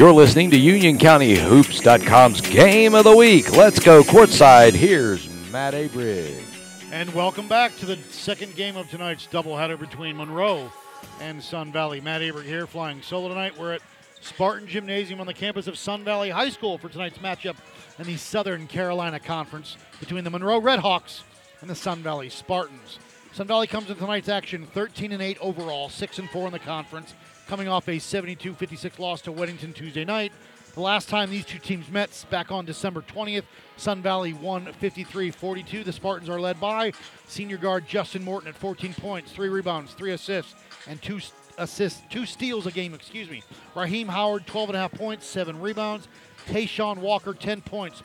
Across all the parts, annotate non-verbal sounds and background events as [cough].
You're listening to UnionCountyHoops.com's Game of the Week. Let's go courtside. Here's Matt Abrig. And welcome back to the second game of tonight's doubleheader between Monroe and Sun Valley. Matt Abrig here, flying solo tonight. We're at Spartan Gymnasium on the campus of Sun Valley High School for tonight's matchup in the Southern Carolina Conference between the Monroe Redhawks and the Sun Valley Spartans. Sun Valley comes into tonight's action 13 and 8 overall, 6 and 4 in the conference, coming off a 72-56 loss to Weddington Tuesday night. The last time these two teams met back on December 20th, Sun Valley won 53-42. The Spartans are led by senior guard Justin Morton at 14 points, 3 rebounds, 3 assists, and 2 assists, 2 steals a game, excuse me. Raheem Howard 12 and a half points, 7 rebounds. Tayshawn Walker 10 points,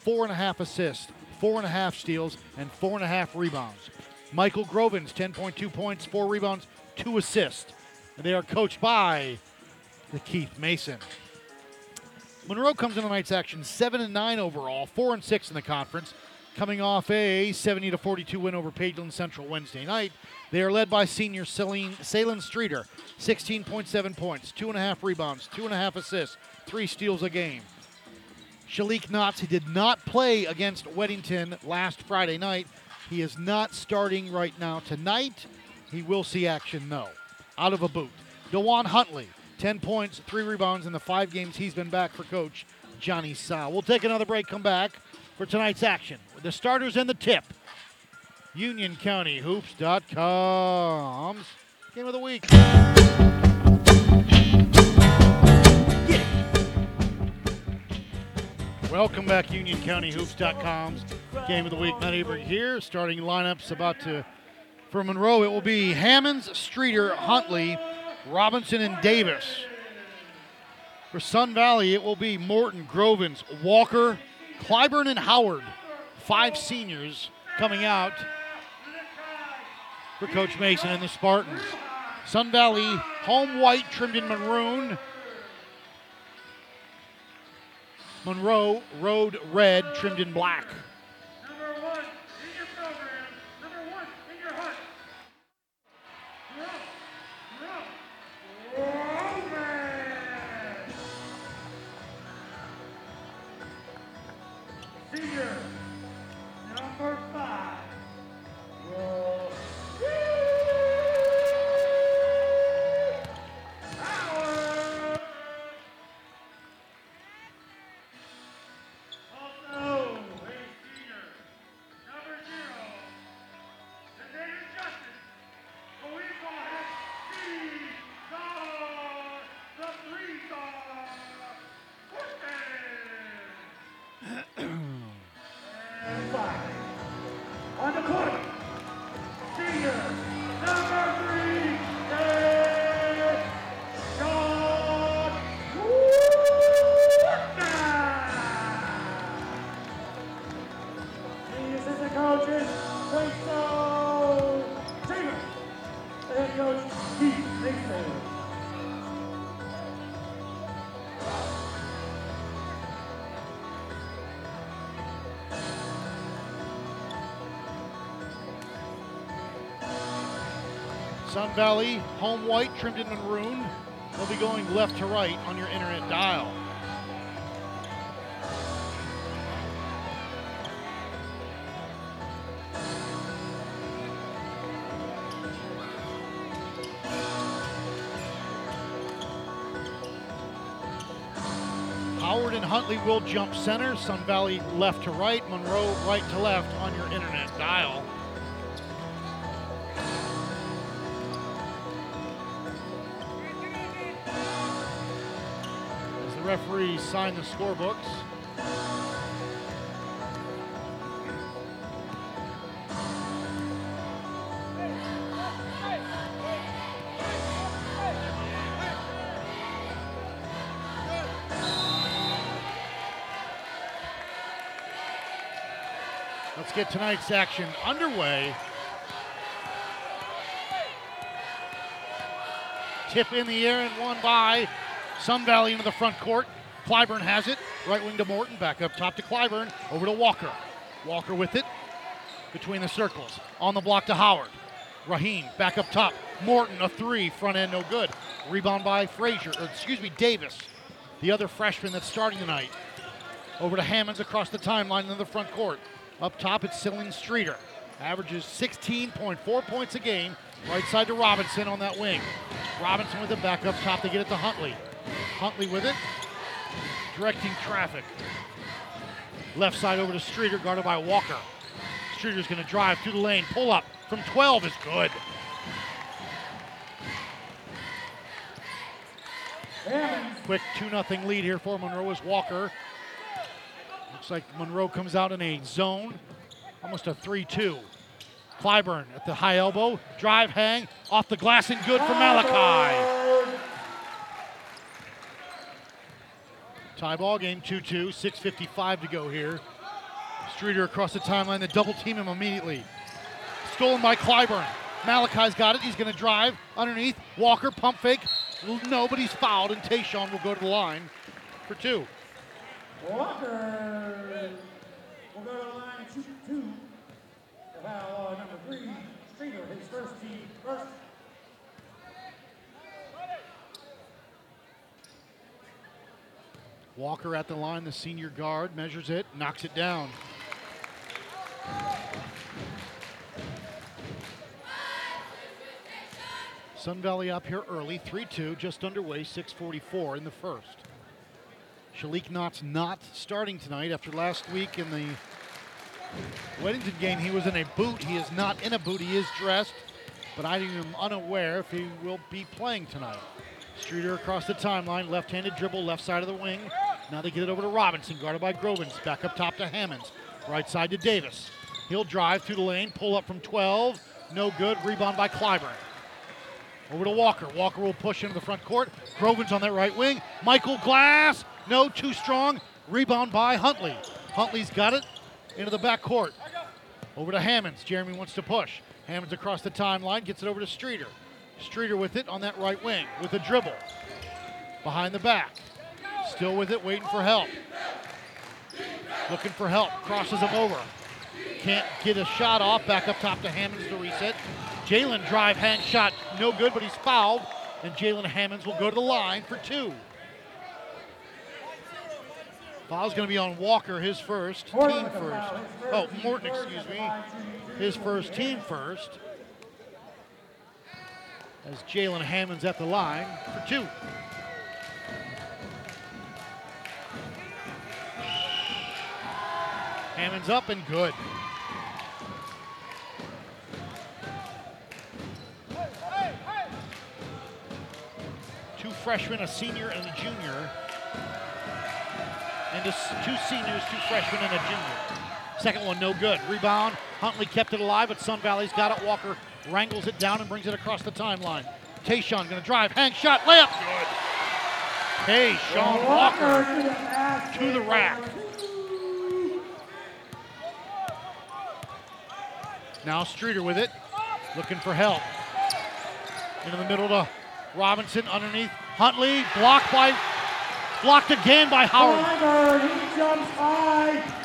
4 and a half assists, 4 and a half steals, and 4 and a half rebounds. Michael Grovins 10.2 points, 4 rebounds, 2 assists. And they are coached by the Keith Mason. Monroe comes into tonight's action 7 and 9 overall, 4 and 6 in the conference, coming off a 70 to 42 win over Pageland Central Wednesday night. They are led by senior Celine, Salen Streeter, 16.7 points, 2.5 rebounds, 2.5 assists, 3 steals a game. Shalik Knotts, he did not play against Weddington last Friday night. He is not starting right now tonight. He will see action, though, out of a boot. Dewan Huntley, 10 points, 3 rebounds in the five games he's been back for coach Johnny Sa. We'll take another break, come back for tonight's action with the starters and the tip. UnionCountyHoops.com's Game of the Week. Welcome back, UnionCountyHoops.com's Game of the Week. Matt Abrig here. Starting lineups about to for Monroe. It will be Hammonds, Streeter, Huntley, Robinson, and Davis. For Sun Valley, it will be Morton, Grovins, Walker, Clyburn, and Howard. Five seniors coming out for Coach Mason and the Spartans. Sun Valley, home white trimmed in maroon. Monroe, road red trimmed in black. Sun Valley, home white trimmed in maroon. They'll be going left to right on your internet dial. Howard and Huntley will jump center. Sun Valley left to right. Monroe right to left on your internet dial. Referees sign the scorebooks. Let's get tonight's action underway. Tip in the air and one by Sun Valley into the front court. Clyburn has it. Right wing to Morton. Back up top to Clyburn. Over to Walker. Walker with it. Between the circles. On the block to Howard. Raheem back up top. Morton a three. Front end no good. Rebound by Frazier. Excuse me, Davis. The other freshman that's starting tonight. Over to Hammonds across the timeline in the front court. Up top, it's Cylian Streeter. Averages 16.4 points a game. Right side to Robinson on that wing. Robinson with it back up top to get it to Huntley. Huntley with it. Directing traffic. Left side over to Streeter, guarded by Walker. Streeter's going to drive through the lane. Pull up from 12 is good. Quick 2 0 lead here for Monroe as Walker. Looks like Monroe comes out in a zone, almost a 3 2. Clyburn at the high elbow, drive, hang, off the glass, and good for Malachi. Tie ball game 2 2, 6.55 to go here. Streeter across the timeline, they double team him immediately. Stolen by Clyburn. Malachi's got it. He's going to drive underneath. Walker pump fake. Nobody's fouled, and Tayshawn will go to the line for two. Walker will go to the line and shoot two. To foul uh, number three, Streeter, his first team, first. Walker at the line, the senior guard, measures it, knocks it down. Sun Valley up here early, 3 2, just underway, 6.44 in the first. Shalik Knotts not starting tonight after last week in the Weddington game. He was in a boot. He is not in a boot. He is dressed, but I am unaware if he will be playing tonight. Streeter across the timeline, left handed dribble, left side of the wing. Now they get it over to Robinson, guarded by Grovins. Back up top to Hammonds. Right side to Davis. He'll drive through the lane, pull up from 12. No good. Rebound by Clyburn. Over to Walker. Walker will push into the front court. Grovins on that right wing. Michael Glass. No, too strong. Rebound by Huntley. Huntley's got it into the back court. Over to Hammonds. Jeremy wants to push. Hammonds across the timeline, gets it over to Streeter. Streeter with it on that right wing with a dribble. Behind the back. Still with it, waiting for help. Looking for help. Crosses him over. Can't get a shot off. Back up top to Hammonds to reset. Jalen drive hand shot, no good, but he's fouled. And Jalen Hammonds will go to the line for two. Foul's going to be on Walker, his first, team first. Oh, Morton, excuse me. His first, team first. As Jalen Hammonds at the line for two. Hammonds up and good. Two freshmen, a senior and a junior. And two seniors, two freshmen, and a junior. Second one, no good. Rebound. Huntley kept it alive, but Sun Valley's got it. Walker wrangles it down and brings it across the timeline. Tayshawn gonna drive, hang shot, layup, good. Tayshawn Walker to the rack. Now Streeter with it, looking for help. Into the middle to Robinson underneath. Huntley blocked by, blocked again by Howard. Clyburn, he jumps high.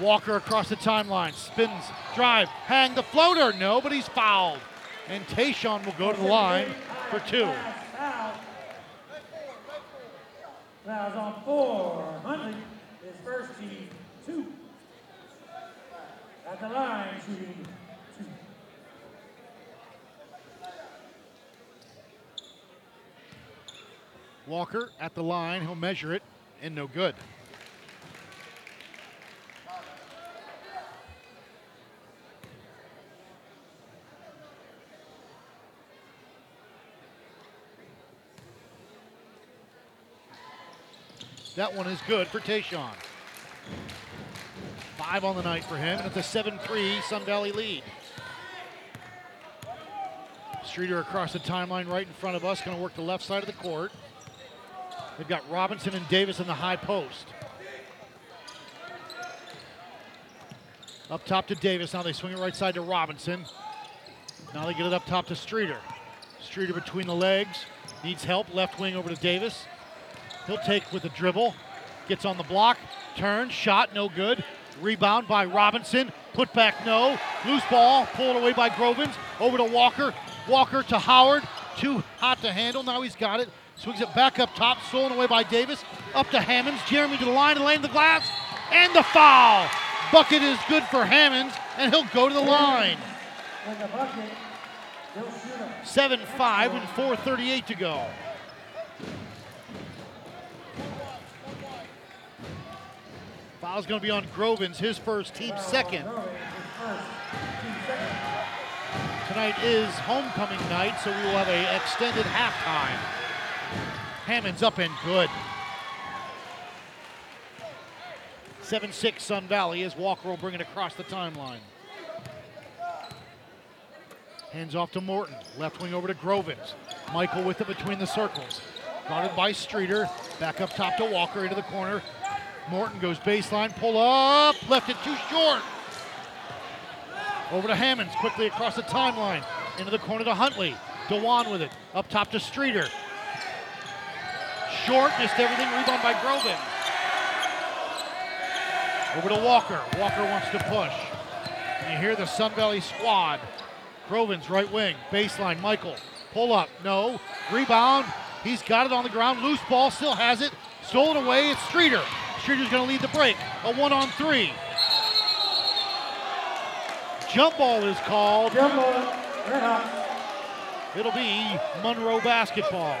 Walker across the timeline, spins, drive, hang the floater. No, but he's fouled. And Tayshawn will go to the line for two. Foul. Fouls on four. Huntley, is first team, two. At the line, shooting two. Walker at the line, he'll measure it, and no good. That one is good for Tayshawn. Five on the night for him, and it's a 7 3 Sun Valley lead. Streeter across the timeline right in front of us, going to work the left side of the court. They've got Robinson and Davis in the high post. Up top to Davis. Now they swing it right side to Robinson. Now they get it up top to Streeter. Streeter between the legs. Needs help. Left wing over to Davis. He'll take with a dribble. Gets on the block. turn, Shot. No good. Rebound by Robinson. Put back no. Loose ball. Pulled away by Grovins. Over to Walker. Walker to Howard. Too hot to handle. Now he's got it. Swings it back up top. Stolen away by Davis. Up to Hammonds. Jeremy to the line and lane the glass. And the foul. Bucket is good for Hammonds, and he'll go to the line. With the bucket, Bill Shooter. 7 5 and 4.38 to go. Foul's going to be on Grovins, his first, team second. Tonight is homecoming night, so we will have a extended halftime. Hammonds up and good. 7-6 Sun Valley as Walker will bring it across the timeline. Hands off to Morton. Left wing over to Grovins. Michael with it between the circles. Guarded by Streeter. Back up top to Walker into the corner. Morton goes baseline. Pull up. Left it too short. Over to Hammonds, quickly across the timeline. Into the corner to Huntley. Dewan with it. Up top to Streeter. Short, missed everything. Rebound by Grovin. Over to Walker. Walker wants to push. And you hear the Sun Valley squad. Grovins right wing. Baseline, Michael. Pull up. No. Rebound. He's got it on the ground. Loose ball. Still has it. Stolen away. It's Streeter. Streeter's going to lead the break. A one on three. Jump ball is called. Jump ball, It'll be Monroe basketball.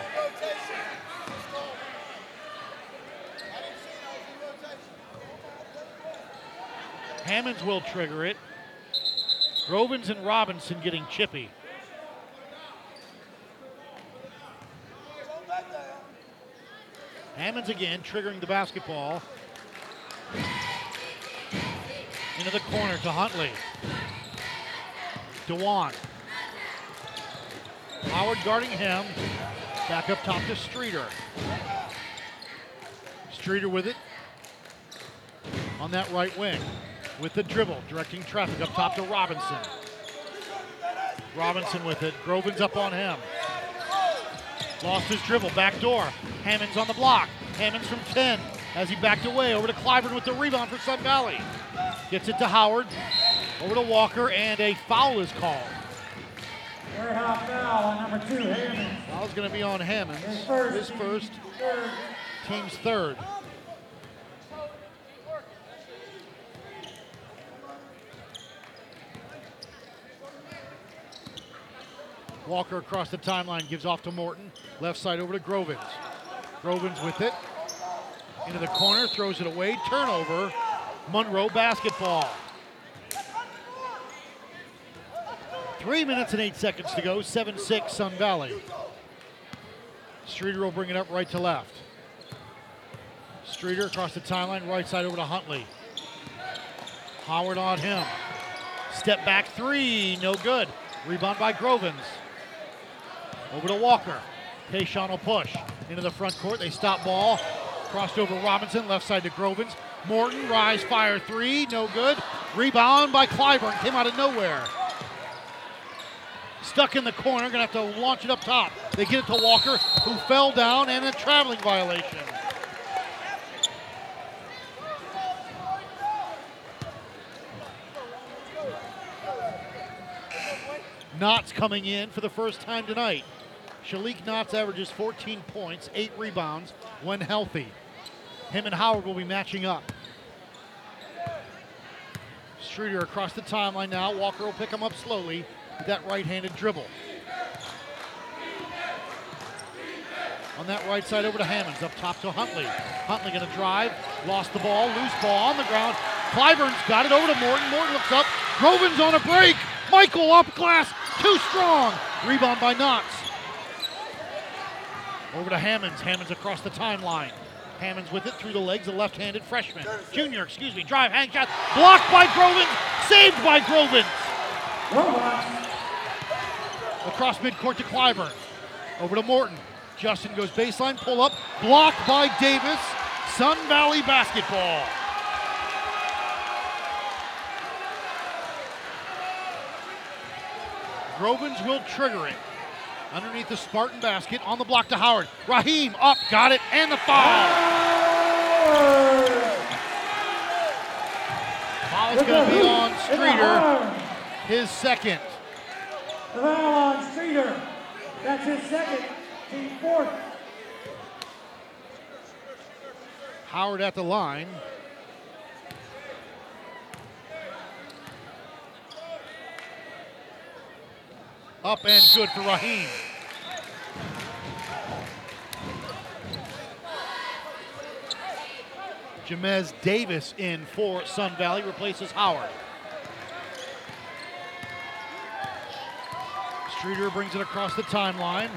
Hammonds will trigger it. Grovins and Robinson getting chippy. Hammonds again triggering the basketball. Into the corner to Huntley. Dewan. Howard guarding him. Back up top to Streeter. Streeter with it. On that right wing. With the dribble, directing traffic up top to Robinson. Robinson with it. Grovins up on him. Lost his dribble. Back door. Hammonds on the block. Hammonds from 10 as he backed away. Over to Clyburn with the rebound for Sun Valley. Gets it to Howard. Over to Walker, and a foul is called. Hawk foul on number two, Hammonds. Foul's going to be on Hammonds. His first. His first, team's third. Walker across the timeline gives off to Morton. Left side over to Grovins. Grovins with it. Into the corner, throws it away. Turnover. Monroe basketball. Three minutes and eight seconds to go. 7 6 Sun Valley. Streeter will bring it up right to left. Streeter across the timeline, right side over to Huntley. Howard on him. Step back three, no good. Rebound by Grovins. Over to Walker. Tayshawn will push into the front court. They stop ball. Crossed over Robinson, left side to Grovins. Morton, rise, fire three, no good. Rebound by Clyburn, came out of nowhere. Stuck in the corner, gonna have to launch it up top. They get it to Walker, who fell down, and a traveling violation. Knotts coming in for the first time tonight. Shalik Knotts averages 14 points, 8 rebounds when healthy. Him and Howard will be matching up. Streeter across the timeline now. Walker will pick him up slowly with that right-handed dribble. On that right side over to Hammonds, up top to Huntley. Huntley gonna drive, lost the ball, loose ball on the ground. Clyburn's got it over to Morton. Morton looks up. Grovins on a break. Michael up glass, too strong. Rebound by Knox. Over to Hammonds. Hammonds across the timeline. Hammonds with it through the legs, a left handed freshman. Junior, excuse me. Drive, hang shot. Blocked by Grovins. Saved by Grovins. Across midcourt to Clyburn. Over to Morton. Justin goes baseline, pull up. Blocked by Davis. Sun Valley basketball. Grovins will trigger it. Underneath the Spartan basket, on the block to Howard. Raheem up, got it, and the foul. Foul's going to be on Streeter, his second. The foul on Streeter. That's his second, team fourth. Howard at the line. Up and good for Raheem. Jamez Davis in for Sun Valley replaces Howard. Streeter brings it across the timeline.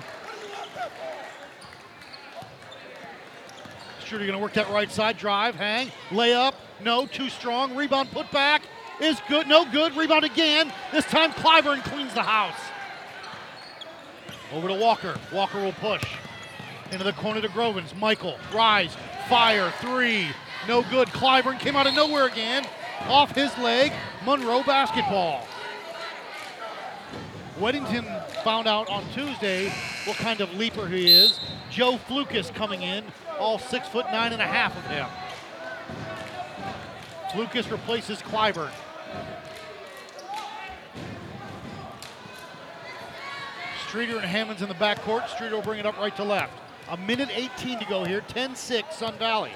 Streeter to work that right side drive, hang, layup, no, too strong. Rebound put back is good, no good. Rebound again. This time Clyburn cleans the house. Over to Walker. Walker will push into the corner to Grovins. Michael, rise, fire, three, no good. Clyburn came out of nowhere again, off his leg. Monroe basketball. Weddington found out on Tuesday what kind of leaper he is. Joe Flukas coming in, all six foot nine and a half of him. Flukas replaces Clyburn. Streeter and Hammonds in the backcourt. Streeter will bring it up right to left. A minute 18 to go here. 10-6 Sun Valley.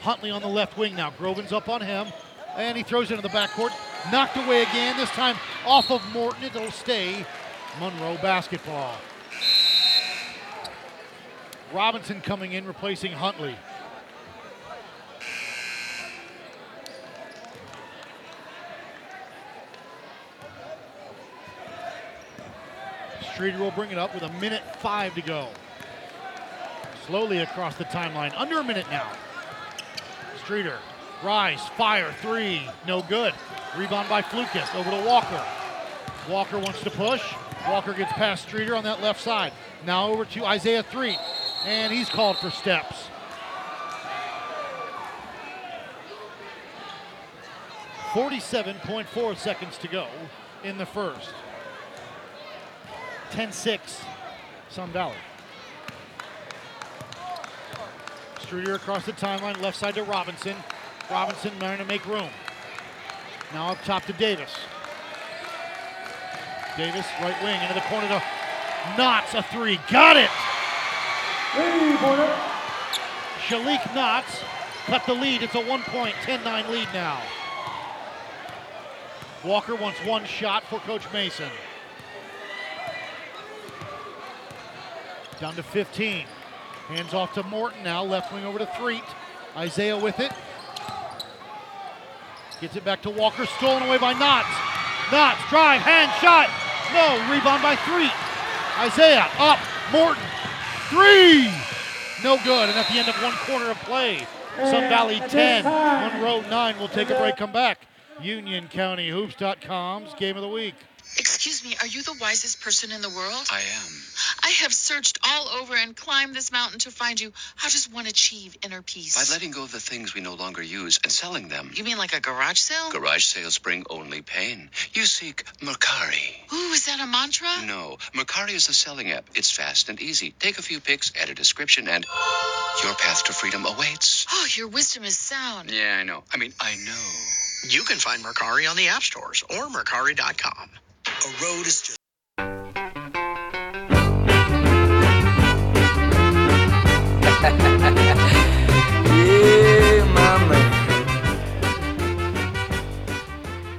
Huntley on the left wing now. Grovins up on him. And he throws it into the backcourt. Knocked away again, this time off of Morton. It'll stay Monroe basketball. Robinson coming in, replacing Huntley. Streeter will bring it up with a minute five to go. Slowly across the timeline, under a minute now. Streeter, rise, fire, three, no good. Rebound by Flukas, over to Walker. Walker wants to push. Walker gets past Streeter on that left side. Now over to Isaiah Threet, and he's called for steps. Forty-seven point four seconds to go in the first. 10-6, Sun Valley. Streeter across the timeline, left side to Robinson. Robinson trying to make room. Now up top to Davis. Davis, right wing, into the corner to a three. Got it! Shalik Knotts cut the lead. It's a one point, 10-9 lead now. Walker wants one shot for Coach Mason. Down to 15. Hands off to Morton now. Left wing over to Threet. Isaiah with it. Gets it back to Walker. Stolen away by Knotts. Knotts, drive, hand, shot. No, rebound by Threet. Isaiah up. Morton. Three. No good. And at the end of one quarter of play, Sun Valley 10, Monroe 9. We'll take a break, come back. UnionCountyHoops.com's game of the week. Excuse me, are you the wisest person in the world? I am. I have searched all over and climbed this mountain to find you. How does one achieve inner peace? By letting go of the things we no longer use and selling them. You mean like a garage sale? Garage sales bring only pain. You seek Mercari. Ooh, is that a mantra? No, Mercari is a selling app. It's fast and easy. Take a few pics, add a description, and your path to freedom awaits. Oh, your wisdom is sound. Yeah, I know. I mean, I know. You can find Mercari on the app stores or Mercari.com. A road is just. Yeah.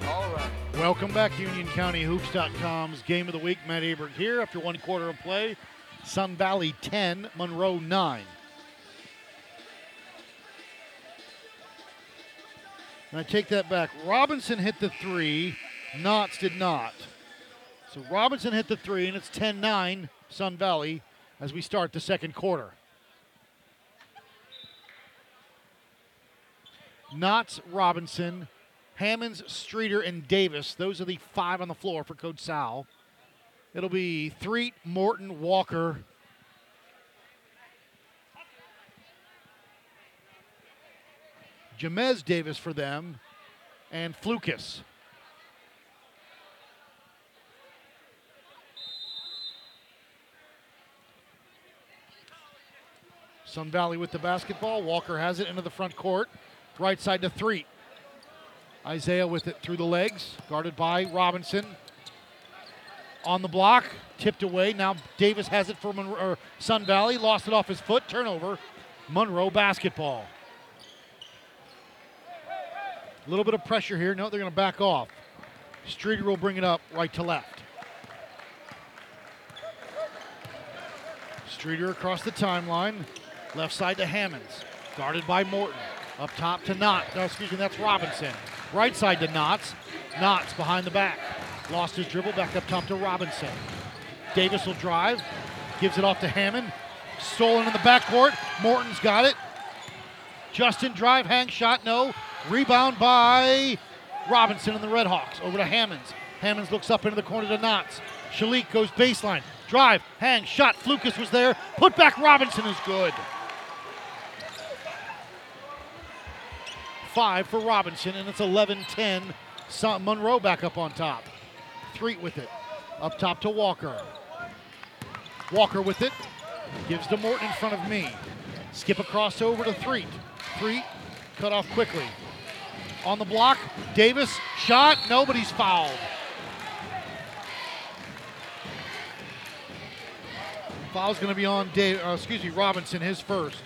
All right. Welcome back, UnionCountyHoops.com's game of the week. Matt Aberg here after one quarter of play. Sun Valley 10, Monroe 9. And I take that back. Robinson hit the three, Knotts did not. So Robinson hit the three, and it's 10 9, Sun Valley, as we start the second quarter. Knotts, Robinson, Hammonds, Streeter, and Davis. Those are the five on the floor for Coach Sal. It'll be Threet, Morton, Walker. Jamez Davis for them, and Flukas. Sun Valley with the basketball. Walker has it into the front court. Right side to Threet. Isaiah with it through the legs, guarded by Robinson. On the block, tipped away. Now Davis has it for Monroe, Sun Valley. Lost it off his foot. Turnover. Monroe basketball. A little bit of pressure here. No, they're going to back off. Streeter will bring it up right to left. Streeter across the timeline. Left side to Hammonds. Guarded by Morton. Up top to Knott. No, excuse me, that's Robinson. Right side to Knotts. Knotts behind the back. Lost his dribble. Back up top to Robinson. Davis will drive. Gives it off to Hammond. Stolen in the backcourt. Morton's got it. Justin drive, hang shot, no. Rebound by Robinson and the Redhawks. Over to Hammonds. Hammonds looks up into the corner to Knotts. Shalik goes baseline. Drive, hang, shot. Flukas was there. Put back Robinson is good. Five for Robinson, and it's 11 10. Monroe back up on top. Threet with it. Up top to Walker. Walker with it. Gives to Morton in front of me. Skip across over to Threet. Threet cut off quickly. On the block, Davis shot. Nobody's fouled. Foul's going to be on Dave. Uh, excuse me, Robinson, his first.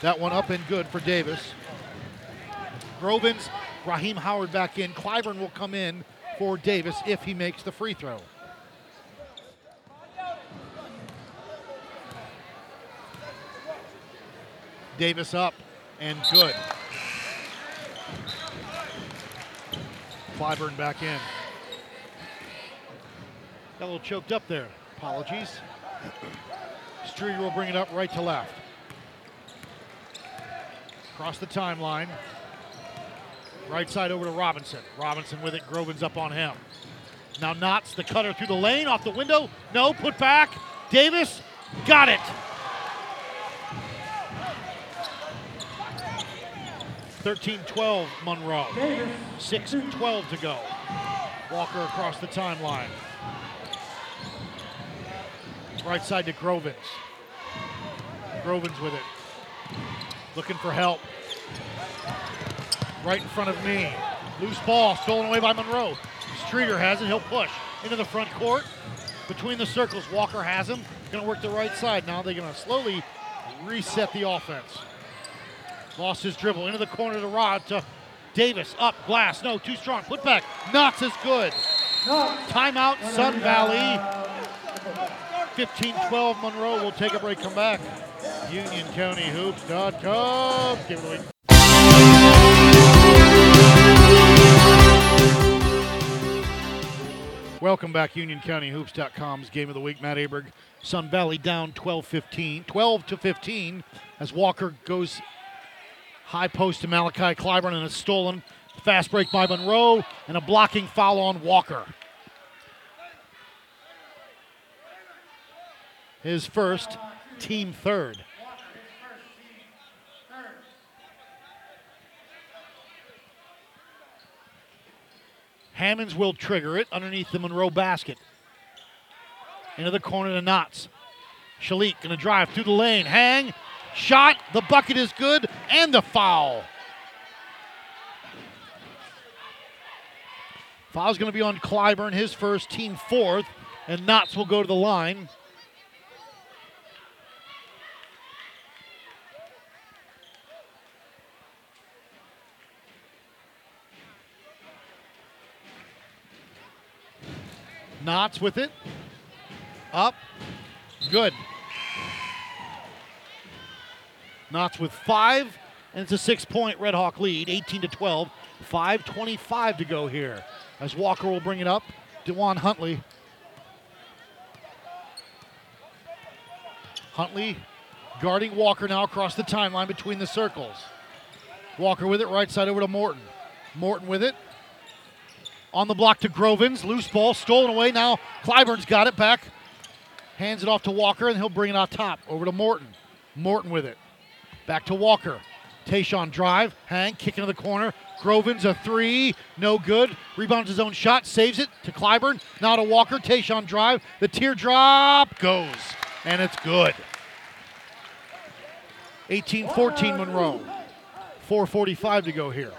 That one up and good for Davis. Grovins, Raheem Howard back in. Clyburn will come in for Davis if he makes the free throw. Davis up and good. Clyburn back in. Got a little choked up there. Apologies. Streeter will bring it up right to left. Across the timeline. Right side over to Robinson. Robinson with it. Grovins up on him. Now Knotts the cutter through the lane, off the window. No, put back. Davis got it. 13-12 Monroe. 6-12 to go. Walker across the timeline. Right side to Grovins. Grovins with it. Looking for help. Right in front of me. Loose ball stolen away by Monroe. Streeter has it. He'll push into the front court. Between the circles, Walker has him. Going to work the right side. Now they're going to slowly reset the offense. Lost his dribble into the corner to Rod to Davis. Up, glass. No, too strong. Put back. Knotts is good. Timeout, Sun Valley. 15-12 Monroe. We'll take a break. Come back. UnionCountyHoops.com. Give it away. Welcome back, UnionCountyHoops.com's Game of the Week. Matt Aberg, Sun Valley down 12-15, 12 to 15, as Walker goes high post to Malachi Clyburn and a stolen fast break by Monroe and a blocking foul on Walker. His first, team third. Hammonds will trigger it underneath the Monroe basket. Into the corner to Knotts. Shalik going to drive through the lane. Hang. Shot. The bucket is good. And the foul. Foul's going to be on Clyburn, his first, team fourth. And Knotts will go to the line. Knotts with it. Up. Good. Knotts with five, and it's a six-point Red Hawk lead, 18 to 12. 5:25 to go here, as Walker will bring it up. Dewan Huntley. Huntley guarding Walker now across the timeline between the circles. Walker with it, right side over to Morton. Morton with it, on the block to Grovins. Loose ball stolen away. Now Clyburn's got it back. Hands it off to Walker, and he'll bring it out top over to Morton. Morton with it. Back to Walker. Tayshawn drive. Hang. Kick into the corner. Grovins a three. No good. Rebounds his own shot. Saves it to Clyburn. Now to Walker. Tayshawn drive. The teardrop goes. And it's good. 18 14 Monroe. 4.45 to go here.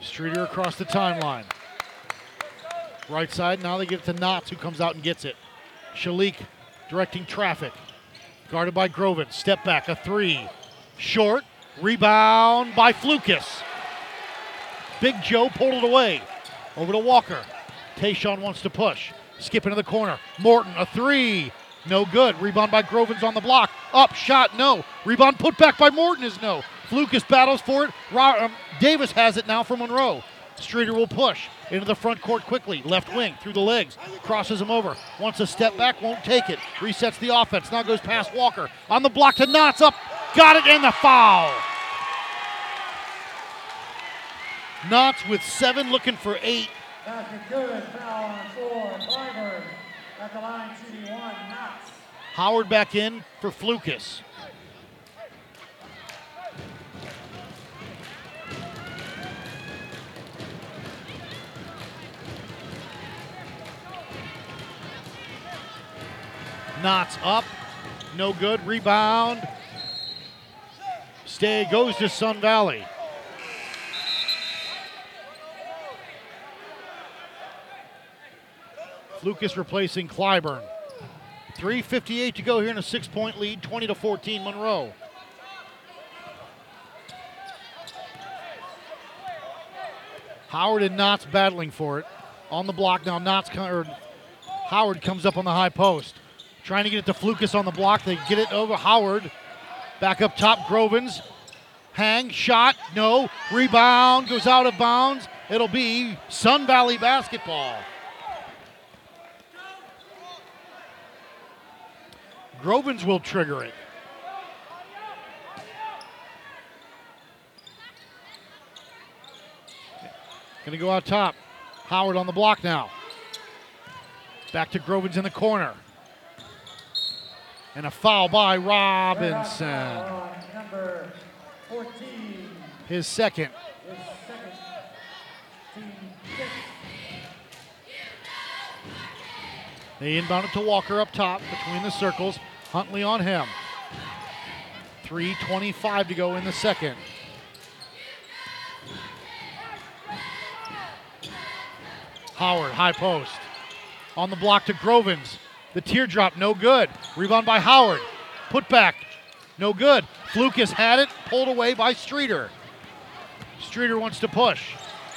Streeter across the timeline. Right side. Now they give it to Knotts, who comes out and gets it. Shalik directing traffic. Guarded by Groven. Step back. A three. Short. Rebound by Flukas. Big Joe pulled it away. Over to Walker. Tayshawn wants to push. Skip into the corner. Morton, a three. No good. Rebound by Grovins on the block. Up, shot, no. Rebound put back by Morton is no. Flukas battles for it. Um, Davis has it now for Monroe. Streeter will push into the front court quickly. Left wing through the legs. Crosses him over. Wants a step back, won't take it. Resets the offense. Now goes past Walker. On the block to Knotts up. Got it in the foul. Knotts with seven, looking for eight. Basket good. Foul on four. Clyburn at the line shooting one. Knox. Howard back in for Flukas. Knotts up. No good. Rebound. Stay goes to Sun Valley. Flukas replacing Clyburn. 3.58 to go here in a six point lead, 20 to 14 Monroe. Howard and Knotts battling for it. On the block now, Knotts or Howard comes up on the high post. Trying to get it to Flukas on the block. They get it over Howard. Back up top, Grovins. Hang, shot, no. Rebound, goes out of bounds. It'll be Sun Valley basketball. Grovins will trigger it. Going to go out top. Howard on the block now. Back to Grovins in the corner. And a foul by Robinson. On number 14. His second. They inbound it to Walker up top between the circles. Huntley on him. 3.25 to go in the second. Howard, high post. On the block to Grovins. The teardrop, no good. Rebound by Howard. Put back, no good. Flukas had it, pulled away by Streeter. Streeter wants to push.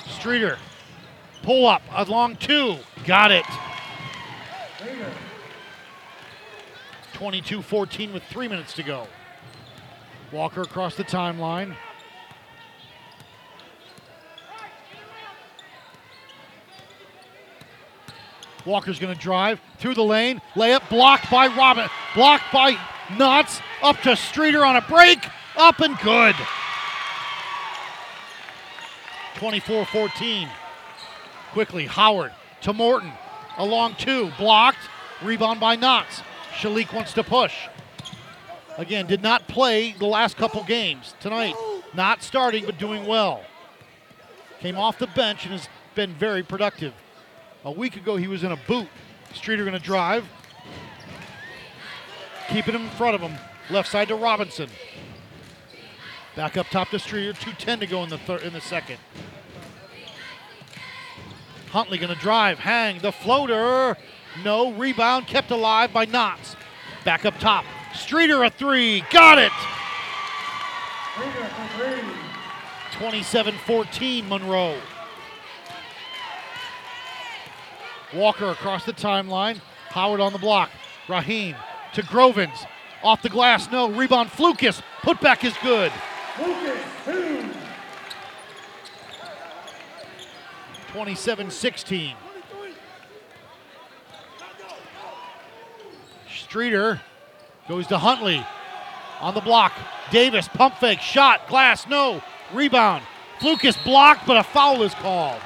Streeter, pull up, a long two. Got it. 22 14 with three minutes to go. Walker across the timeline. Walker's going to drive through the lane. Layup blocked by Robin. Blocked by Knotts. Up to Streeter on a break. Up and good. 24 14. Quickly, Howard to Morton. Along two. Blocked. Rebound by Knotts. Shalik wants to push. Again, did not play the last couple games. Tonight, not starting, but doing well. Came off the bench and has been very productive. A week ago, he was in a boot. Streeter going to drive. Keeping him in front of him. Left side to Robinson. Back up top to Streeter. 2.10 to go in the third in the second. Huntley going to drive. Hang the floater. No rebound. Kept alive by Knotts. Back up top. Streeter a three. Got it. Streeter for three. 27 14 Monroe. Walker across the timeline. Howard on the block. Raheem to Grovins. Off the glass, no. Rebound, Flukas. Putback is good. Flukas, two. 27 16. Streeter goes to Huntley on the block. Davis, pump fake, shot, glass, no. Rebound. Flukas blocked, but a foul is called.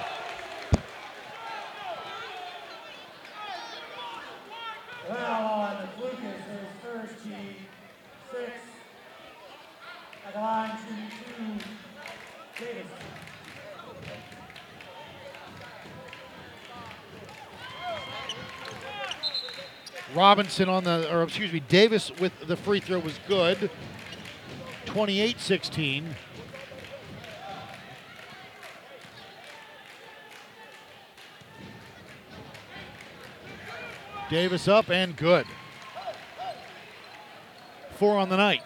Well, on Lucas, is first G, six. and on to two, Davis. Robinson on the, or excuse me, Davis with the free throw was good. 28 16. Davis up and good. Four on the night.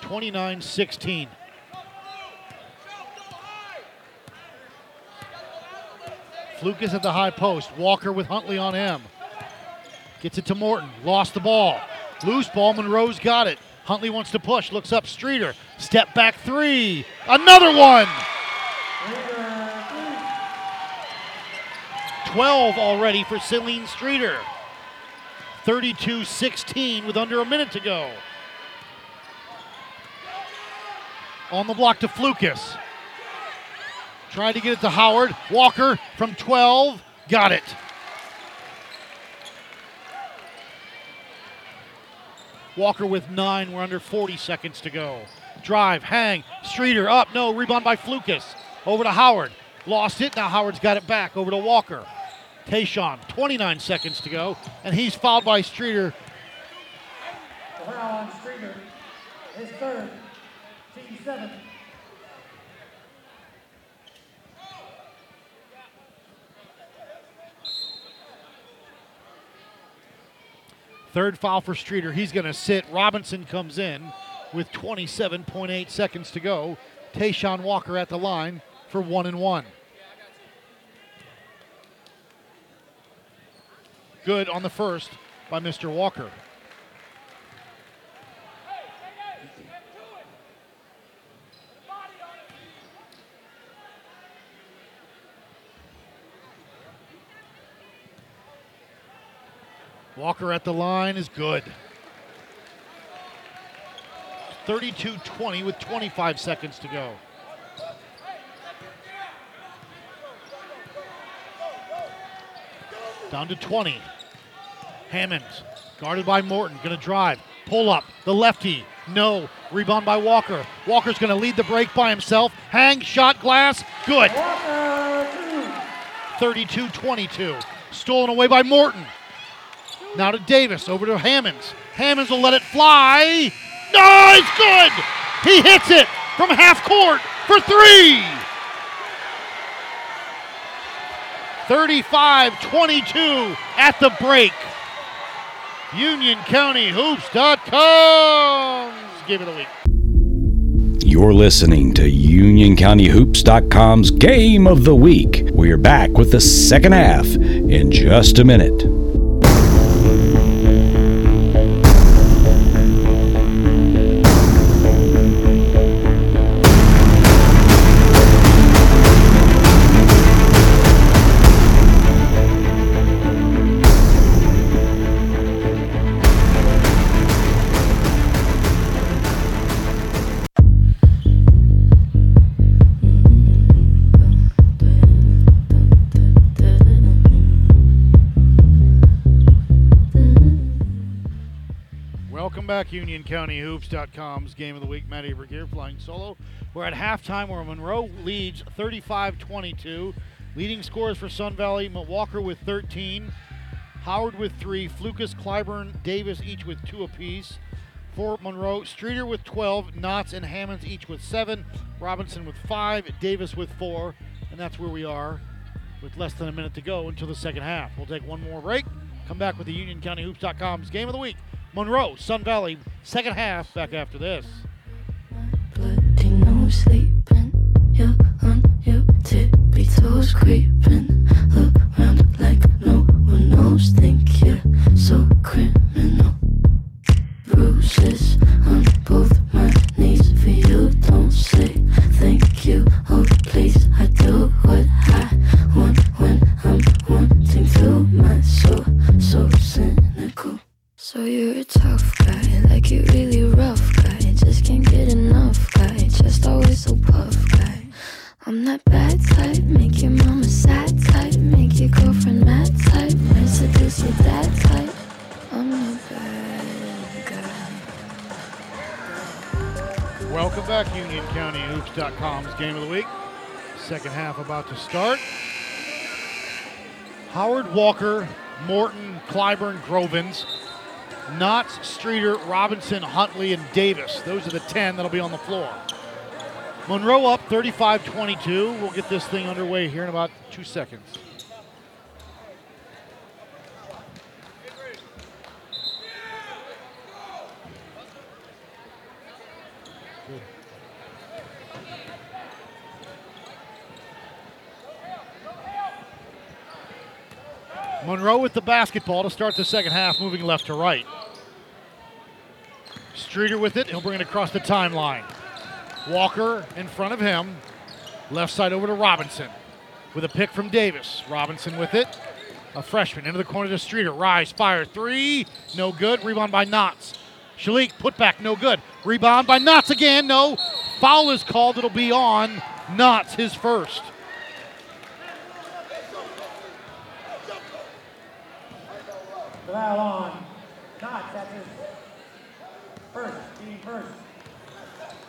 29 16. Flukas at the high post. Walker with Huntley on him. Gets it to Morton. Lost the ball. Loose ball. Monroe's got it. Huntley wants to push. Looks up. Streeter. Step back three. Another one. 12 already for Celine Streeter. 32 16 with under a minute to go. On the block to Flukas. Trying to get it to Howard. Walker from 12. Got it. Walker with nine. We're under 40 seconds to go. Drive, hang, Streeter up. No, rebound by Flukas. Over to Howard. Lost it. Now Howard's got it back. Over to Walker. Tayshawn, 29 seconds to go. And he's fouled by Streeter. Streeter. His third. Team seven. Third foul for Streeter. He's going to sit. Robinson comes in with 27.8 seconds to go. Tayshawn Walker at the line for one and one. Good on the first by Mr. Walker. Walker at the line is good. 32 20 with 25 seconds to go. Down to 20. Hammonds guarded by Morton, gonna drive, pull up, the lefty, no, rebound by Walker. Walker's gonna lead the break by himself. Hang, shot, glass, good. 32 22. Stolen away by Morton. Now to Davis, over to Hammonds. Hammonds will let it fly. No, it's good. He hits it from half court for three. 35 22 at the break. UnionCountyHoops.com's Game of the Week. You're listening to UnionCountyHoops.com's Game of the Week. We're back with the second half in just a minute. Back, UnionCountyHoops.com's Game of the Week. Matt Aberg here, flying solo. We're at halftime where Monroe leads 35-22. Leading scores for Sun Valley, Walker with 13, Howard with three, Flukas, Clyburn, Davis each with two apiece. For Monroe, Streeter with 12, Knotts and Hammonds each with seven, Robinson with five, Davis with four, and that's where we are with less than a minute to go until the second half. We'll take one more break, come back with the UnionCountyHoops.com's Game of the Week. Monroe, Sun Valley, second half, back after this. Bruises on both my knees for you. Don't say thank you. Oh, please, tough guy, like you really rough guy. Just can't get enough guy, just always so puff guy. I'm that bad type, make your mama sad type, make your girlfriend mad type, might seduce your dad type. I'm the bad guy. Welcome back, UnionCountyHoops.com's Game of the Week. Second half about to start. Howard, Walker, Morton, Clyburn, Grovins, Knotts, Streeter, Robinson, Huntley, and Davis. Those are the 10 that'll be on the floor. Monroe up 35 22. We'll get this thing underway here in about two seconds. Monroe with the basketball to start the second half, moving left to right. Streeter with it. He'll bring it across the timeline. Walker in front of him. Left side over to Robinson with a pick from Davis. Robinson with it. A freshman into the corner to Streeter. Rise, fire, three. No good. Rebound by Knotts. Shalik, put back, no good. Rebound by Knotts again. No. Foul is called. It'll be on Knotts, his first. Foul on. Knotts, that's his first, team first.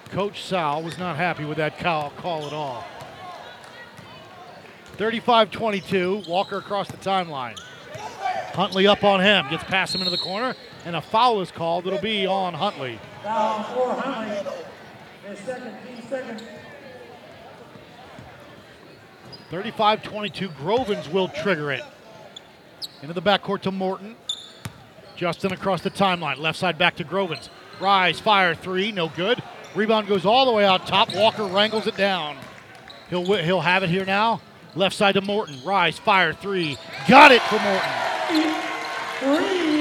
Coach Sal was not happy with that call, call at all. 35 22. Walker across the timeline. Huntley up on him. Gets past him into the corner. And a foul is called. It'll be on Huntley. Foul on four, Huntley. His second, team second. 35 22. Grovins will trigger it. Into the backcourt to Morton. Justin across the timeline. Left side back to Grovins. Rise, fire, three. No good. Rebound goes all the way out top. Walker wrangles it down. He'll, he'll have it here now. Left side to Morton. Rise, fire, three. Got it for Morton.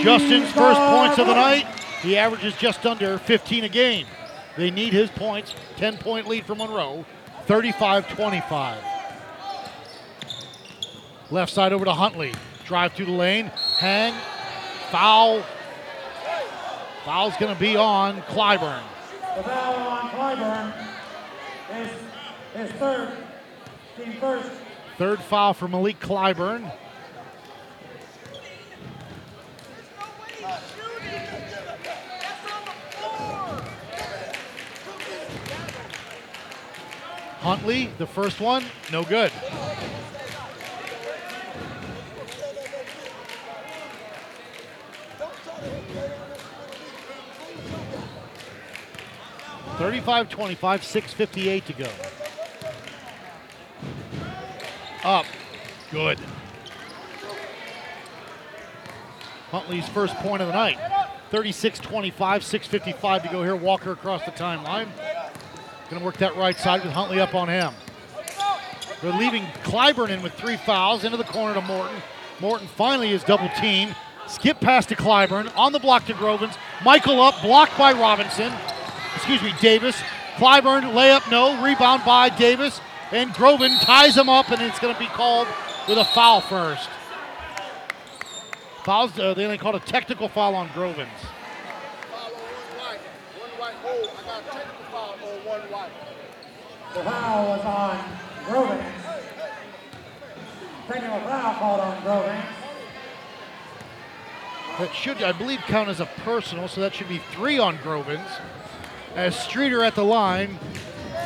Justin's first points of the night. He averages just under 15 a game. They need his points. 10 point lead for Monroe. 35 25. Left side over to Huntley. Drive through the lane. Hang. Foul. Foul's going to be on Clyburn. The foul on Clyburn is his third, team first. Third foul for Malik Clyburn. Huntley, the first one, no good. Thirty-five, twenty-five, six fifty-eight to go. Up, good. Huntley's first point of the night. 36-25, 6.55 to go here. Walker across the timeline. Going to work that right side with Huntley up on him. They're leaving Clyburn in with three fouls into the corner to Morton. Morton finally is double teamed. Skip pass to Clyburn on the block to Grovins. Michael up, blocked by Robinson. Excuse me, Davis. Clyburn layup, no. Rebound by Davis. And Grovin ties him up, and it's going to be called with a foul first. Fouls, uh, they only called a technical foul on Grovins. The foul was on Grovins. Technical foul called on Grovins. That should, I believe, count as a personal, so that should be three on Grovins. As Streeter at the line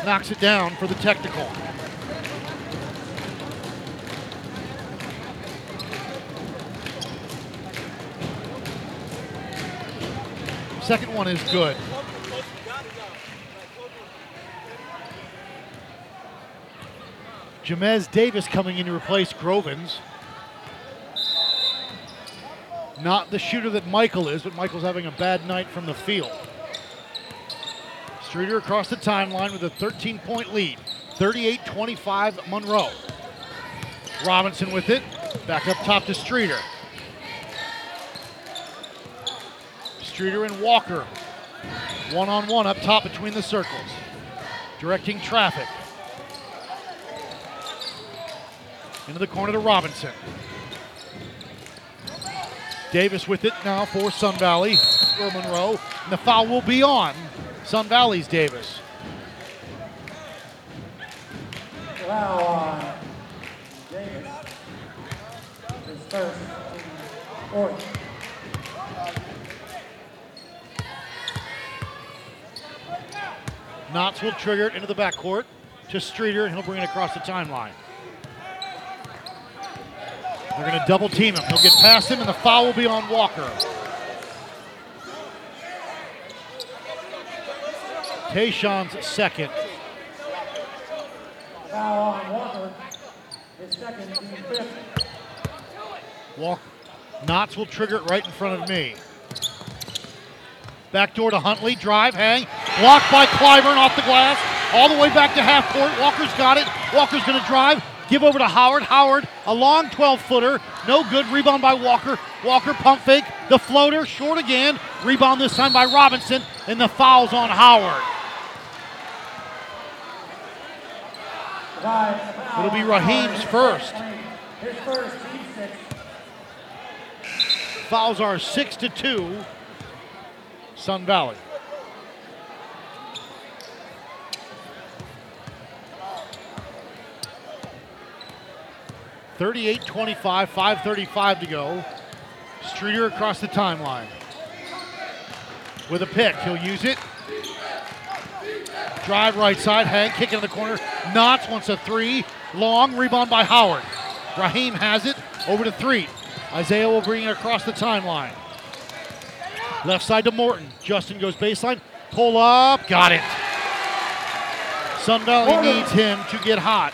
knocks it down for the technical. Second one is good. Jamez Davis coming in to replace Grovins. Not the shooter that Michael is, but Michael's having a bad night from the field. Streeter across the timeline with a 13 point lead. 38 25 Monroe. Robinson with it. Back up top to Streeter. Streeter and Walker. One on one up top between the circles. Directing traffic. Into the corner to Robinson. Davis with it now for Sun Valley or Monroe. And the foul will be on Sun Valley's Davis. Foul on uh, Davis. His first, fourth. Knotts will trigger it into the backcourt. to Streeter, and he'll bring it across the timeline. They're going to double team him. He'll get past him, and the foul will be on Walker. Tayshawn's second. Walker. Second, team fifth. Walk. Knotts will trigger it right in front of me. Back door to Huntley. Drive, hang. Blocked by Clyburn off the glass. All the way back to half court. Walker's got it. Walker's going to drive. Give over to Howard. Howard, a long 12 footer. No good. Rebound by Walker. Walker pump fake. The floater, short again. Rebound this time by Robinson. And the foul's on Howard. It'll be Raheem's first. Fouls are six to two. Sun Valley. Thirty-eight twenty-five, 535 to go. Streeter across the timeline. With a pick. He'll use it. Drive right side. Hank kick in the corner. Knotts wants a three. Long rebound by Howard. Raheem has it. Over to three. Isaiah will bring it across the timeline. Left side to Morton. Justin goes baseline. Pull up. Got it. Sun Valley needs him to get hot.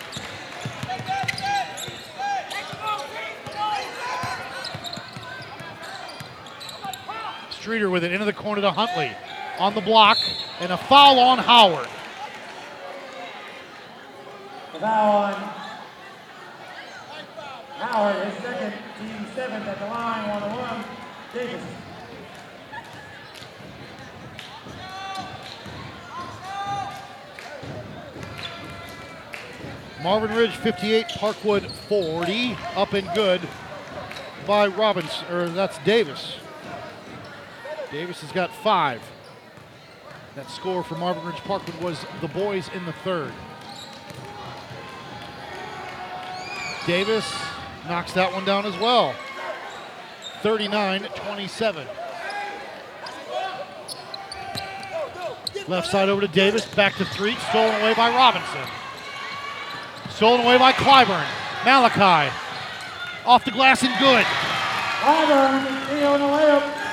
Streeter with it into the corner to Huntley. On the block. And a foul on Howard. Foul on Howard, his second, team seventh at the line, one on one. Davis. Marvin Ridge 58, Parkwood 40. Up and good by Robbins, or that's Davis. Davis has got five. That score for Marvin Ridge Parkwood was the boys in the third. Davis knocks that one down as well. 39 27. Left side over to Davis, back to three, stolen away by Robinson. Stolen away by Clyburn. Malachi. Off the glass and good.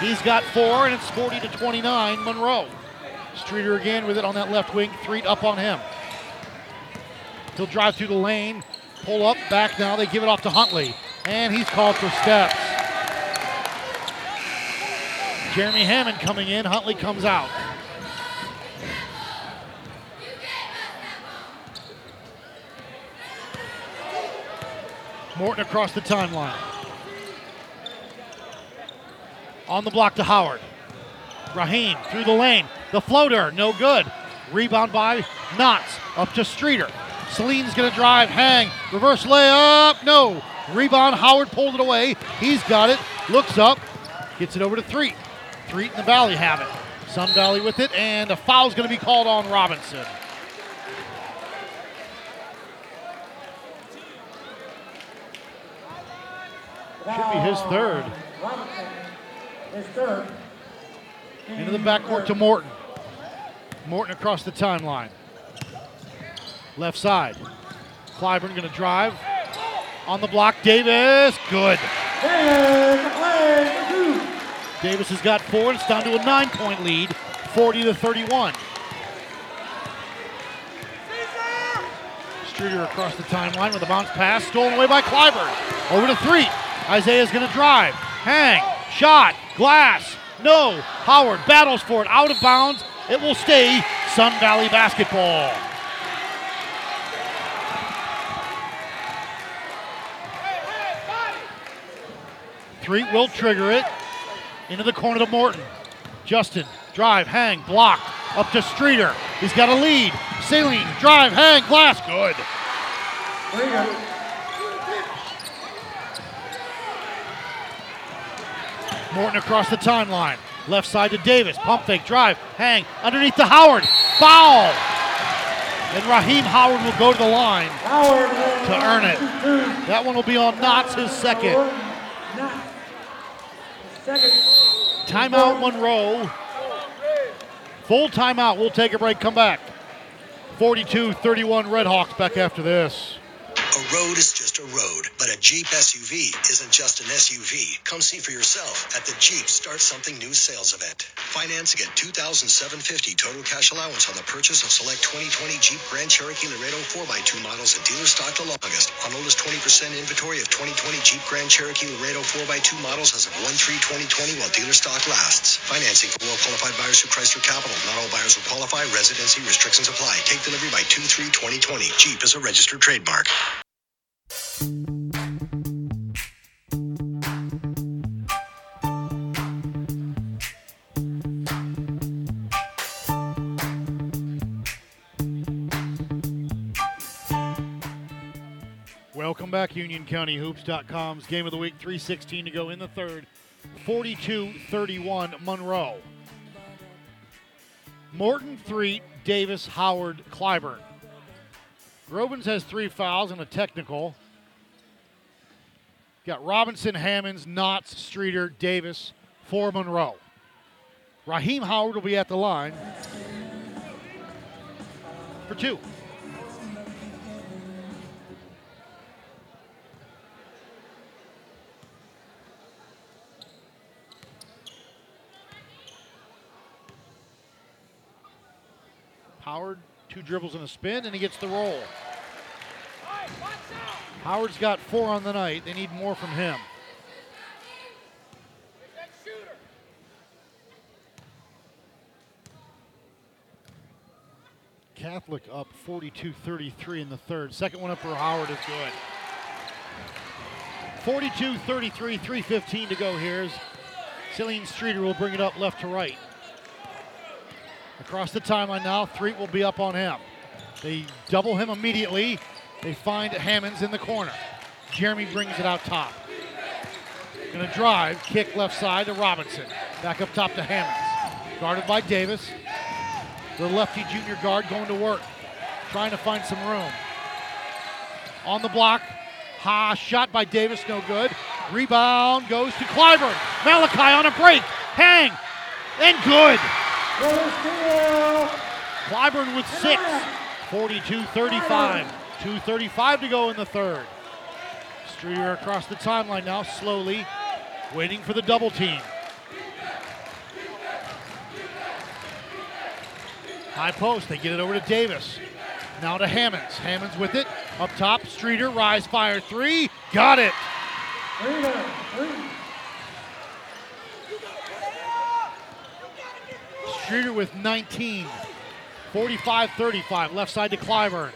He's got four, and it's 40 to 29, Monroe. Streeter again with it on that left wing. Three up on him. He'll drive through the lane, pull up, back now. They give it off to Huntley, and he's called for steps. Jeremy Hammond coming in. Huntley comes out. Morton across the timeline. On the block to Howard. Raheem through the lane. The floater, no good. Rebound by Knotts. Up to Streeter. Celine's going to drive, hang. Reverse layup, no. Rebound, Howard pulled it away. He's got it. Looks up. Gets it over to Threet. Threet and the Valley have it. Sun Valley with it, and a foul's going to be called on Robinson. Should be his third. His third. Into the backcourt to Morton. Morton across the timeline. Left side. Clyburn going to drive. On the block, Davis. Good. Davis has got four, it's down to a nine point lead, 40 to 31. Streeter across the timeline with a bounce pass, stolen away by Clyburn. Over to three. Isaiah's going to drive. Hang. Shot. Glass. No. Howard battles for it. Out of bounds. It will stay Sun Valley basketball. Three will trigger it. Into the corner to Morton. Justin, drive, hang, block. Up to Streeter. He's got a lead. Celine, drive, hang, glass. Good. Morton across the timeline. Left side to Davis. Pump fake, drive, hang. Underneath to Howard. Foul. And Raheem Howard will go to the line to earn it. That one will be on Knotts, his second. Timeout Monroe. Full timeout. We'll take a break, come back. 42 31 Redhawks back after this. A road but a Jeep SUV isn't just an SUV. Come see for yourself at the Jeep Start Something New sales event. Financing at 2750 total cash allowance on the purchase of select 2020 Jeep Grand Cherokee Laredo 4x2 models at dealer stock the longest. On oldest 20% inventory of 2020 Jeep Grand Cherokee Laredo 4x2 models as of 1-3-2020 while dealer stock lasts. Financing for well-qualified buyers through Chrysler Capital. Not all buyers will qualify. Residency restrictions apply. Take delivery by 2-3-2020. Jeep is a registered trademark. Welcome back, UnionCountyHoops.com's Game of the Week, 316 to go in the third, 42-31 Monroe. Morton, three, Davis, Howard, Clyburn. Grovins has three fouls and a technical. Got Robinson, Hammonds, Knotts, Streeter, Davis for Monroe. Raheem Howard will be at the line for two. Howard, two dribbles and a spin, and he gets the roll. Howard's got four on the night. They need more from him. Catholic up 42 33 in the third. Second one up for Howard is good. 42 33, 315 to go here. Celine Streeter will bring it up left to right. Across the timeline now, Threet will be up on him. They double him immediately. They find Hammonds in the corner. Jeremy brings it out top. Gonna drive, kick left side to Robinson. Back up top to Hammonds. Guarded by Davis. The lefty junior guard going to work. Trying to find some room. On the block. Ha, shot by Davis, no good. Rebound goes to Clyburn. Malachi on a break. Hang. And good. Clyburn with six. 42 35. 2.35 to go in the third. Streeter across the timeline now, slowly, waiting for the double team. High post, they get it over to Davis. Now to Hammonds. Hammonds with it. Up top, Streeter, rise, fire, three. Got it. Streeter with 19. 45 35. Left side to Clyburn.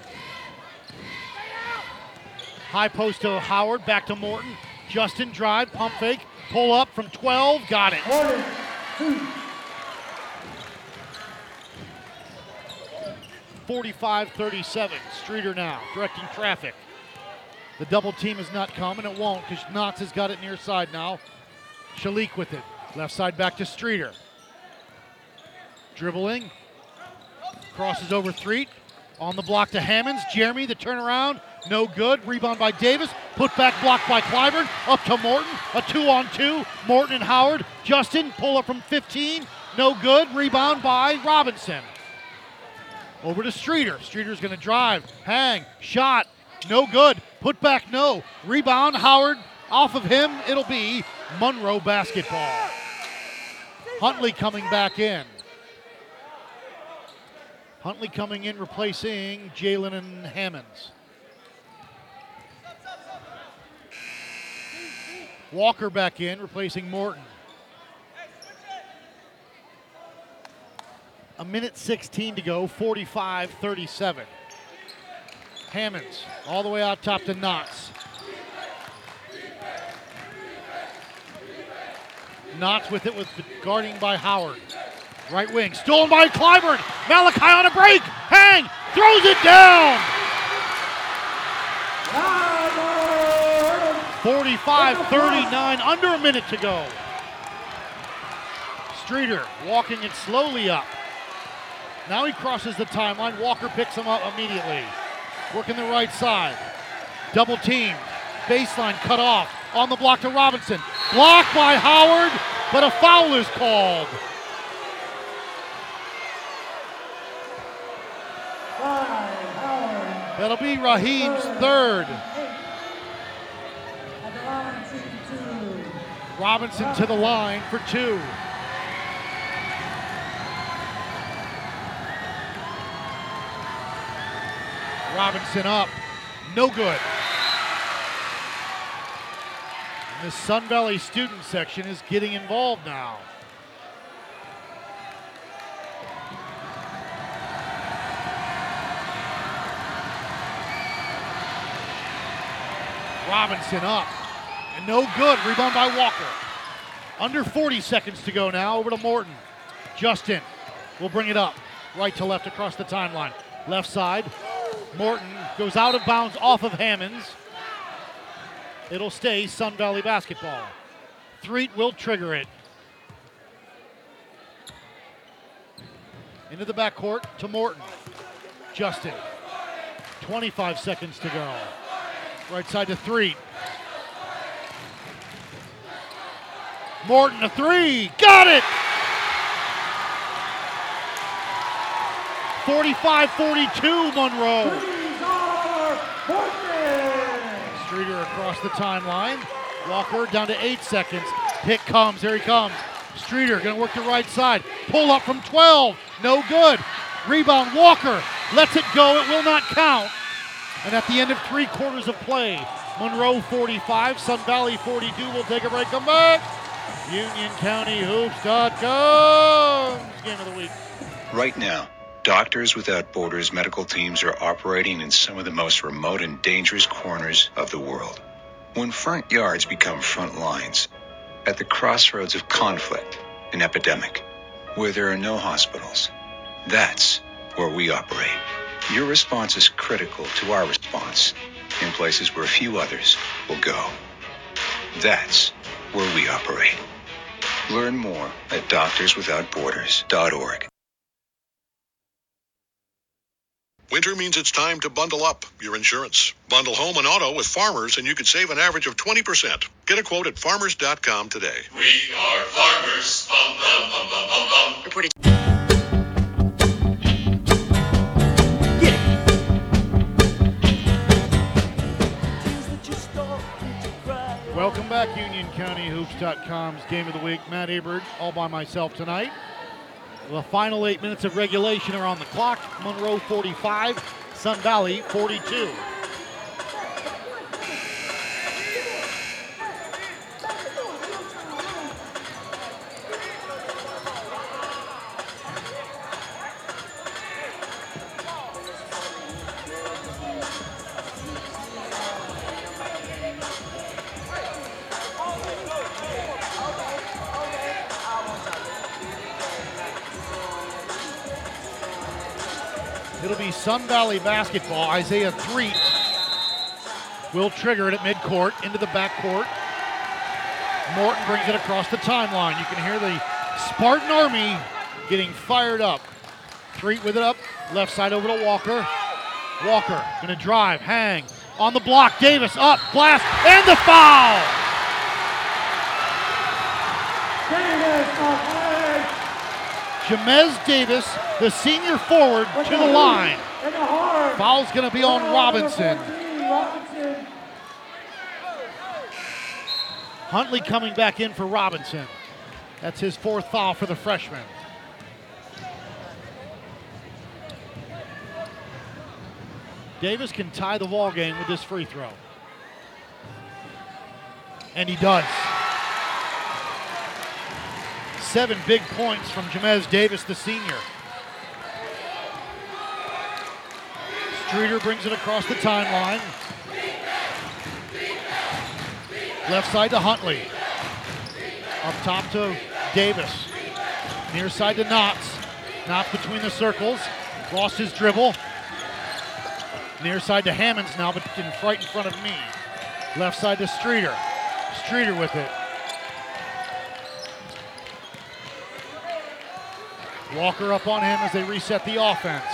High post to Howard. Back to Morton. Justin drive. Pump fake. Pull up from 12. Got it. Forty-five, thirty-seven. Streeter now directing traffic. The double team has not come, and it won't because Knotts has got it near side now. Shalik with it. Left side back to Streeter. Dribbling. Crosses over Threet. On the block to Hammonds. Jeremy, the turnaround. No good. Rebound by Davis. Put back blocked by Clyburn. Up to Morton. A two on two. Morton and Howard. Justin, pull up from 15. No good. Rebound by Robinson. Over to Streeter. Streeter's going to drive. Hang. Shot. No good. Put back, no. Rebound. Howard. Off of him. It'll be Monroe basketball. Huntley coming back in. Huntley coming in, replacing Jalen and Hammonds. Walker back in, replacing Morton. A minute 16 to go, 45 37. Hammonds all the way out top to Knotts. Knotts with it with guarding by Howard. Right wing, stolen by Clyburn. Malachi on a break. Hang, throws it down. 45 39, under a minute to go. Streeter walking it slowly up. Now he crosses the timeline. Walker picks him up immediately. Working the right side. Double team. Baseline cut off. On the block to Robinson. Blocked by Howard, but a foul is called. That'll be Raheem's third. At the line, 62. Robinson to the line for two. Robinson up. No good. And the Sun Valley student section is getting involved now. Robinson up. And no good. Rebound by Walker. Under 40 seconds to go now. Over to Morton. Justin will bring it up. Right to left across the timeline. Left side. Morton goes out of bounds off of Hammonds. It'll stay Sun Valley basketball. Threet will trigger it. Into the backcourt to Morton. Justin. 25 seconds to go. Right side to Threet. Morton a three. Got it! 45 42 Monroe. Streeter across the timeline. Walker down to eight seconds. Pick comes. Here he comes. Streeter going to work the right side. Pull up from 12. No good. Rebound. Walker lets it go. It will not count. And at the end of three quarters of play, Monroe 45, Sun Valley 42. We'll take a break. Come back. UnionCountyHoops.com. Game of the week. Right now, Doctors Without Borders medical teams are operating in some of the most remote and dangerous corners of the world. When front yards become front lines, at the crossroads of conflict and epidemic, where there are no hospitals, that's where we operate. Your response is critical to our response in places where few others will go. That's where we operate. Learn more at doctorswithoutborders.org. Winter means it's time to bundle up your insurance. Bundle home and auto with Farmers and you could save an average of 20%. Get a quote at farmers.com today. We are farmers. Bum, bum, bum, bum, bum, bum. Reported. Back, UnionCountyHoops.com's Game of the Week. Matt Abert, all by myself tonight. The final eight minutes of regulation are on the clock. Monroe 45, Sun Valley 42. Sun Valley basketball. Isaiah Threet will trigger it at midcourt into the backcourt. Morton brings it across the timeline. You can hear the Spartan Army getting fired up. Threet with it up, left side over to Walker. Walker gonna drive, hang on the block. Davis up, blast, and the foul. Jamez Davis, the senior forward, to the line. Foul's going to be on Robinson. Huntley coming back in for Robinson. That's his fourth foul for the freshman. Davis can tie the ball game with this free throw. And he does. Seven big points from Jamez Davis, the senior. Streeter brings it across the timeline. Left side to Huntley. Up top to Davis. Near side to Knotts. Knotts between the circles. Lost his dribble. Near side to Hammonds now, but in right in front of me. Left side to Streeter. Streeter with it. Walker up on him as they reset the offense.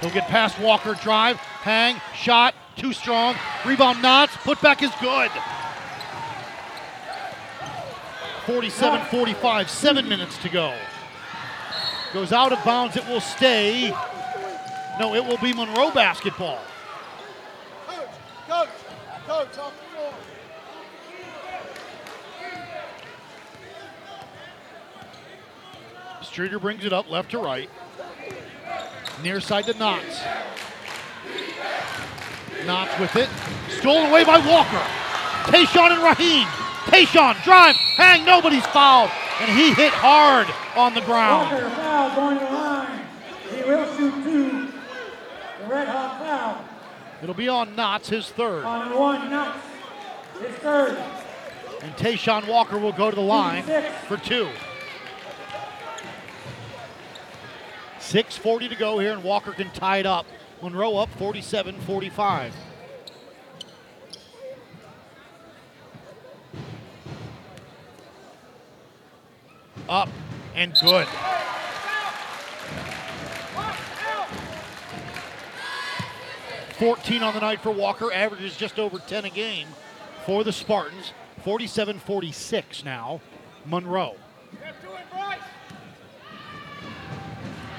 He'll get past Walker, drive, hang, shot, too strong. Rebound Knotts, put back is good. 47 45, seven minutes to go. Goes out of bounds, it will stay. No, it will be Monroe basketball. Coach, coach, coach, off the floor. Streeter brings it up left to right. Near side to Knotts. Knotts with it. Stolen away by Walker. Tayshawn and Raheem. Tayshawn, drive, hang, nobody's fouled. And he hit hard on the ground. Walker foul going to the line. He will shoot two. The Red Hawk foul. It'll be on Knotts, his third. On one, Knotts. His third. And Tayshawn Walker will go to the line for two. 6.40 to go here, and Walker can tie it up. Monroe up 47 45. Up and good. Fourteen on the night for Walker, averages just over 10 a game for the Spartans. 47 46 now. Monroe.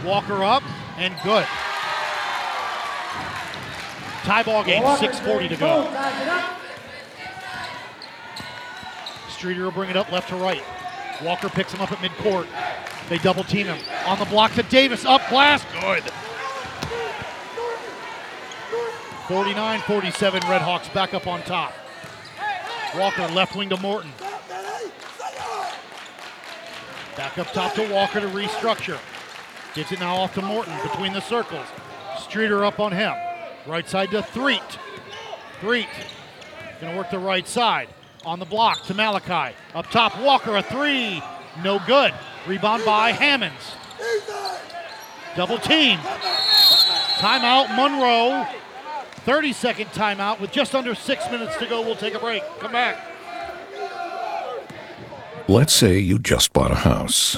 Walker up and good. Tie ball game, 6.40 to go. Streeter will bring it up left to right. Walker picks him up at midcourt. They double team him. On the block to Davis, up glass, good. 49 47, Redhawks back up on top. Walker left wing to Morton. Back up top to Walker to restructure. Gets it now off to Morton between the circles. Streeter up on him. Right side to Threet. Threet gonna work the right side. On the block to Malachi. Up top, Walker a three. No good. Rebound by Hammonds. Double team. Timeout, Monroe. 30 second timeout with just under six minutes to go. We'll take a break. Come back. Let's say you just bought a house.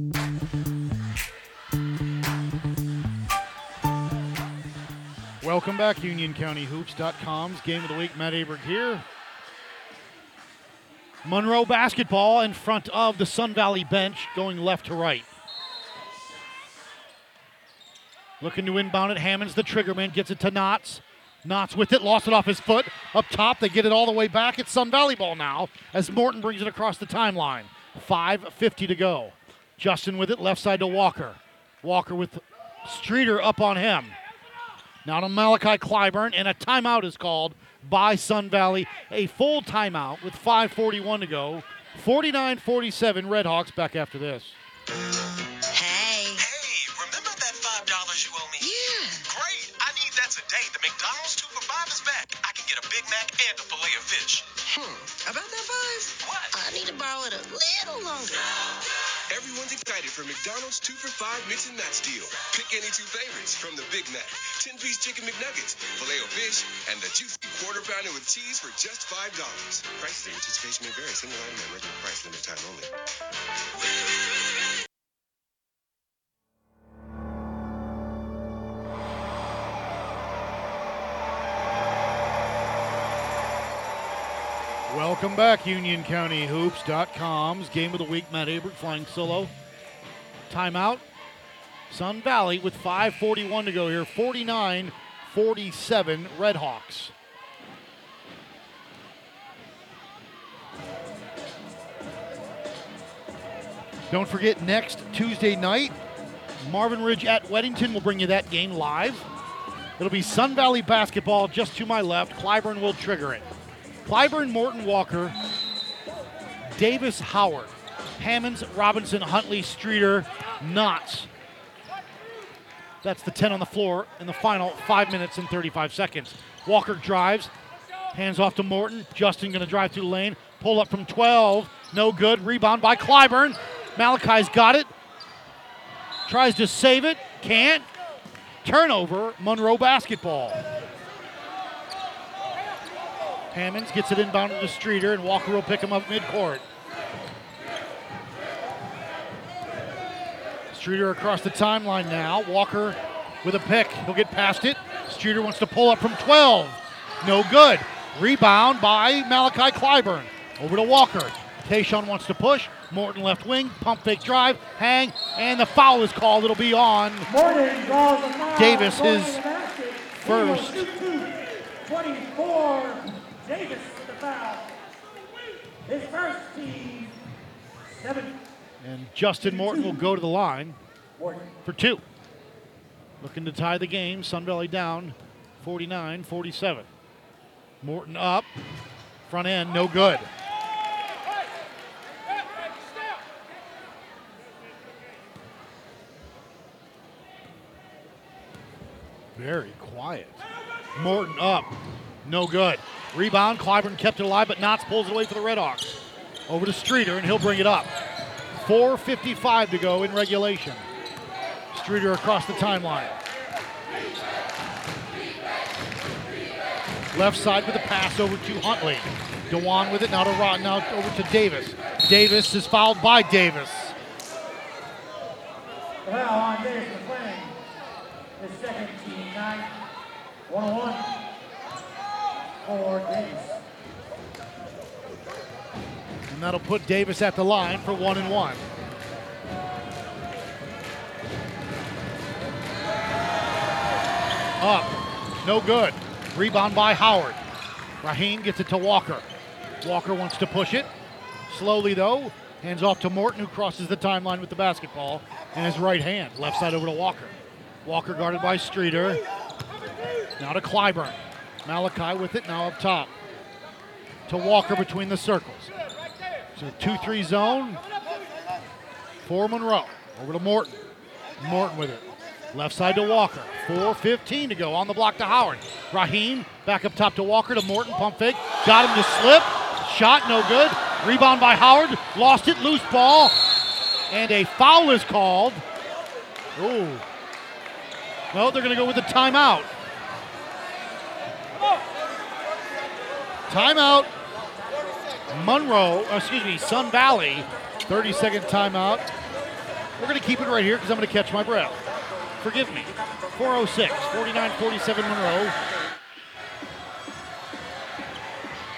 Welcome back, UnionCountyHoops.com's Game of the Week. Matt Aberg here. Monroe basketball in front of the Sun Valley bench, going left to right. Looking to inbound it. Hammonds, the trigger man, gets it to Knotts. Knotts with it, lost it off his foot. Up top, they get it all the way back. It's Sun Valley ball now as Morton brings it across the timeline. 5.50 to go. Justin with it, left side to Walker. Walker with Streeter up on him. Now to Malachi Clyburn, and a timeout is called by Sun Valley. A full timeout with 5.41 to go. 49 47, Redhawks back after this. Hey. Hey, remember that $5 you owe me? Yeah. Great. I need that today. The McDonald's 2 for 5 is back. I can get a Big Mac and a filet of fish. Hmm. About that 5? What? I need to borrow it a little longer. Everyone's excited for McDonald's 2 for 5 Mix and Match deal. Pick any two favorites from the Big Mac, 10 piece chicken McNuggets, filet o fish, and the juicy quarter pounder with cheese for just $5. Prices and participation may vary. Single item at regular price, limited time only. Welcome back, UnionCountyHoops.com's Game of the Week. Matt Abert flying solo. Timeout. Sun Valley with 5.41 to go here. 49 47 Redhawks. Don't forget, next Tuesday night, Marvin Ridge at Weddington will bring you that game live. It'll be Sun Valley basketball just to my left. Clyburn will trigger it. Clyburn, Morton Walker, Davis Howard, Hammonds, Robinson, Huntley, Streeter, Knotts. That's the 10 on the floor in the final 5 minutes and 35 seconds. Walker drives, hands off to Morton. Justin going to drive through the lane. Pull up from 12. No good. Rebound by Clyburn. Malachi's got it. Tries to save it. Can't. Turnover, Monroe basketball. Hammonds gets it inbound to Streeter, and Walker will pick him up midcourt. Streeter across the timeline now. Walker with a pick. He'll get past it. Streeter wants to pull up from 12. No good. Rebound by Malachi Clyburn. Over to Walker. Tayshawn wants to push. Morton left wing. Pump fake drive. Hang. And the foul is called. It'll be on Morton draws the foul. Davis, his to the basket. first. 24. Davis with the foul. His first team. Seven. And Justin Morton will go to the line Morton. for two. Looking to tie the game. Sun Valley down 49 47. Morton up. Front end, no good. Very quiet. Morton up. No good. Rebound. Clyburn kept it alive, but Knotts pulls it away for the Redhawks. Over to Streeter, and he'll bring it up. 4.55 to go in regulation. Streeter across the timeline. Left side with the pass over to Huntley. Dewan with it, now to Rod, now over to Davis. Davis is fouled by Davis. The foul on Davis McClain. His second team nine. 101 And that'll put Davis at the line for one and one. Up. No good. Rebound by Howard. Raheem gets it to Walker. Walker wants to push it. Slowly, though. Hands off to Morton, who crosses the timeline with the basketball in his right hand. Left side over to Walker. Walker guarded by Streeter. Now to Clyburn. Malachi with it, now up top. To Walker between the circles. So 2 3 zone for Monroe. Over to Morton. Morton with it. Left side to Walker. 4.15 to go on the block to Howard. Raheem back up top to Walker to Morton. Pump fake. Got him to slip. Shot no good. Rebound by Howard. Lost it. Loose ball. And a foul is called. Ooh. No, they're going to go with the timeout. Timeout. Monroe, uh, excuse me, Sun Valley. 30 second timeout. We're going to keep it right here because I'm going to catch my breath. Forgive me. 406, 49 47 Monroe.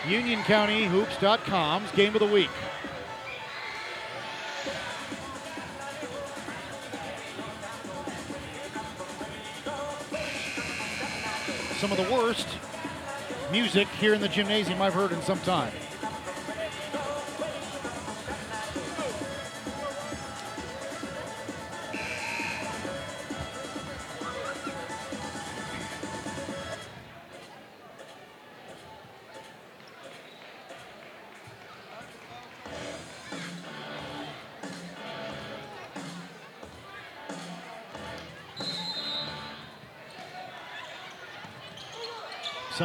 UnionCountyHoops.com's game of the week. Some of the worst music here in the gymnasium I've heard in some time.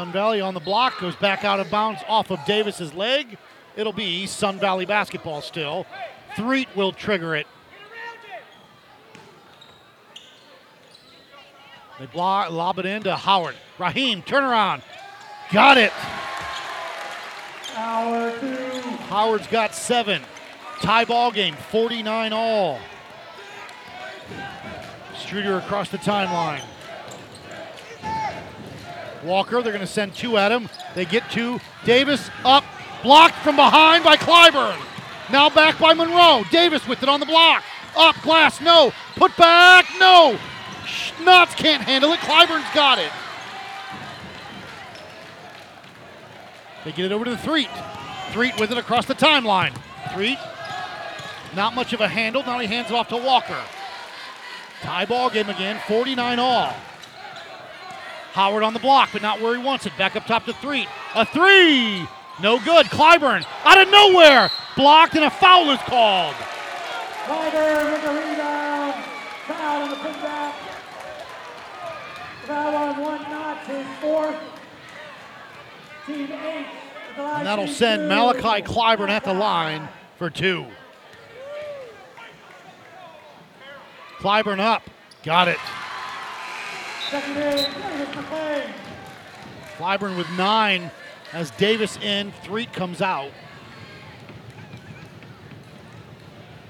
Sun Valley on the block goes back out of bounds off of Davis's leg. It'll be Sun Valley basketball still. Threet will trigger it. They block, lob it into Howard. Raheem, turn around. Got it. Howard. Howard's got seven. Tie ball game, 49 all. Streeter across the timeline. Walker, they're going to send two at him. They get two. Davis up, blocked from behind by Clyburn. Now back by Monroe. Davis with it on the block. Up, glass, no. Put back, no. Knotts can't handle it. Clyburn's got it. They get it over to the Threet. Threet with it across the timeline. Threet, not much of a handle. Now he hands it off to Walker. Tie ball game again, 49 all. Howard on the block, but not where he wants it. Back up top to three. A three! No good. Clyburn out of nowhere. Blocked and a foul is called. Clyburn with the rebound. Foul on the putback. Foul on one notch, his fourth. Team eight. with the last And that'll send. Malachi Clyburn at the line for two. Clyburn up. Got it. Clyburn with nine as Davis in, three comes out.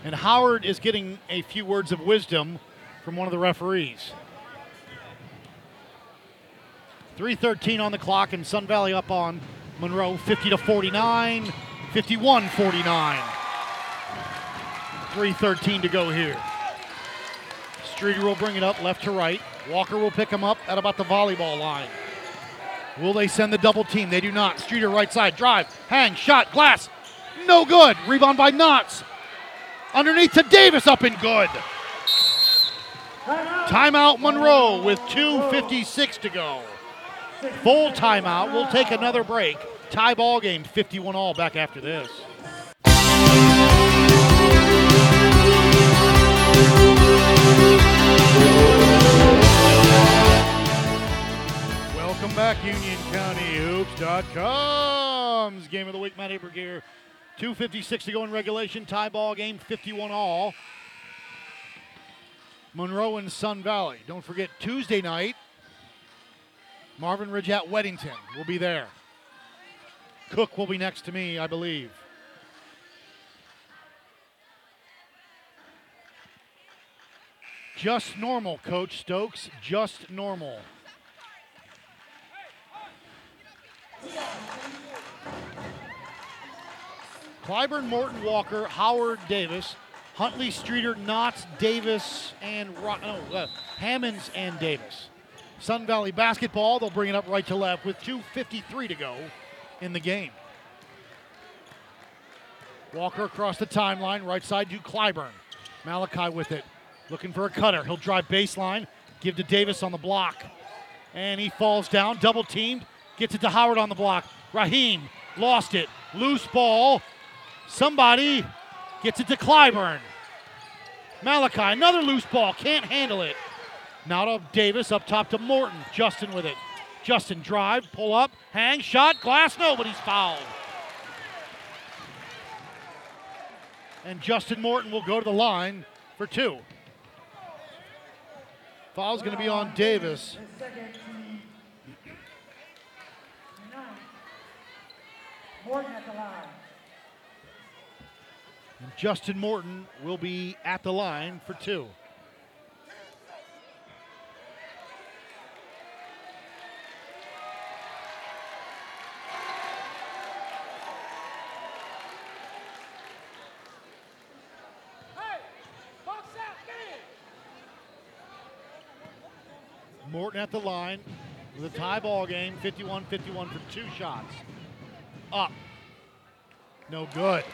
And Howard is getting a few words of wisdom from one of the referees. 3.13 on the clock, and Sun Valley up on Monroe 50 to 49, 51 49. 3.13 to go here. Streeter will bring it up left to right. Walker will pick him up at about the volleyball line. Will they send the double team? They do not. Streeter right side, drive, hang, shot, glass. No good. Rebound by Knotts. Underneath to Davis, up and good. Timeout Monroe with 2.56 to go. Full timeout. We'll take another break. Tie ball game, 51 all back after this. Back, UnionCountyHoops.com's game of the week. Matt Aberg here. 2.56 to go in regulation. Tie ball game, 51 all. Monroe and Sun Valley. Don't forget, Tuesday night, Marvin Ridge at Weddington will be there. Cook will be next to me, I believe. Just normal, Coach Stokes. Just normal. Clyburn, Morton, Walker, Howard, Davis, Huntley, Streeter, Knotts, Davis, and Ro- no, uh, Hammonds and Davis. Sun Valley basketball, they'll bring it up right to left with 2.53 to go in the game. Walker across the timeline, right side to Clyburn. Malachi with it, looking for a cutter. He'll drive baseline, give to Davis on the block. And he falls down, double teamed, gets it to Howard on the block. Raheem lost it, loose ball. Somebody gets it to Clyburn. Malachi, another loose ball, can't handle it. Now to Davis, up top to Morton. Justin with it. Justin drive, pull up, hang, shot, glass, nobody's fouled. And Justin Morton will go to the line for two. Foul's going to be on Davis. Morton at the line. And Justin Morton will be at the line for two. Morton at the line with a tie ball game, 51 51 for two shots. Up. No good.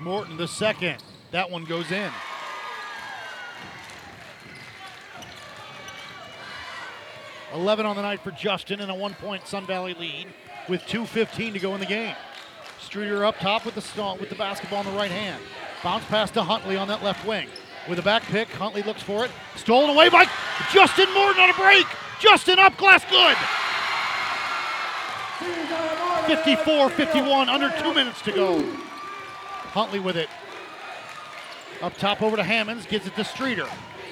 Morton the second. That one goes in. Eleven on the night for Justin and a one-point Sun Valley lead with 2.15 to go in the game. Streeter up top with the with the basketball in the right hand. Bounce pass to Huntley on that left wing. With a back pick, Huntley looks for it. Stolen away by Justin Morton on a break. Justin up, glass good. 54 51, under two minutes to go. Huntley with it. Up top over to Hammonds, gets it to Streeter,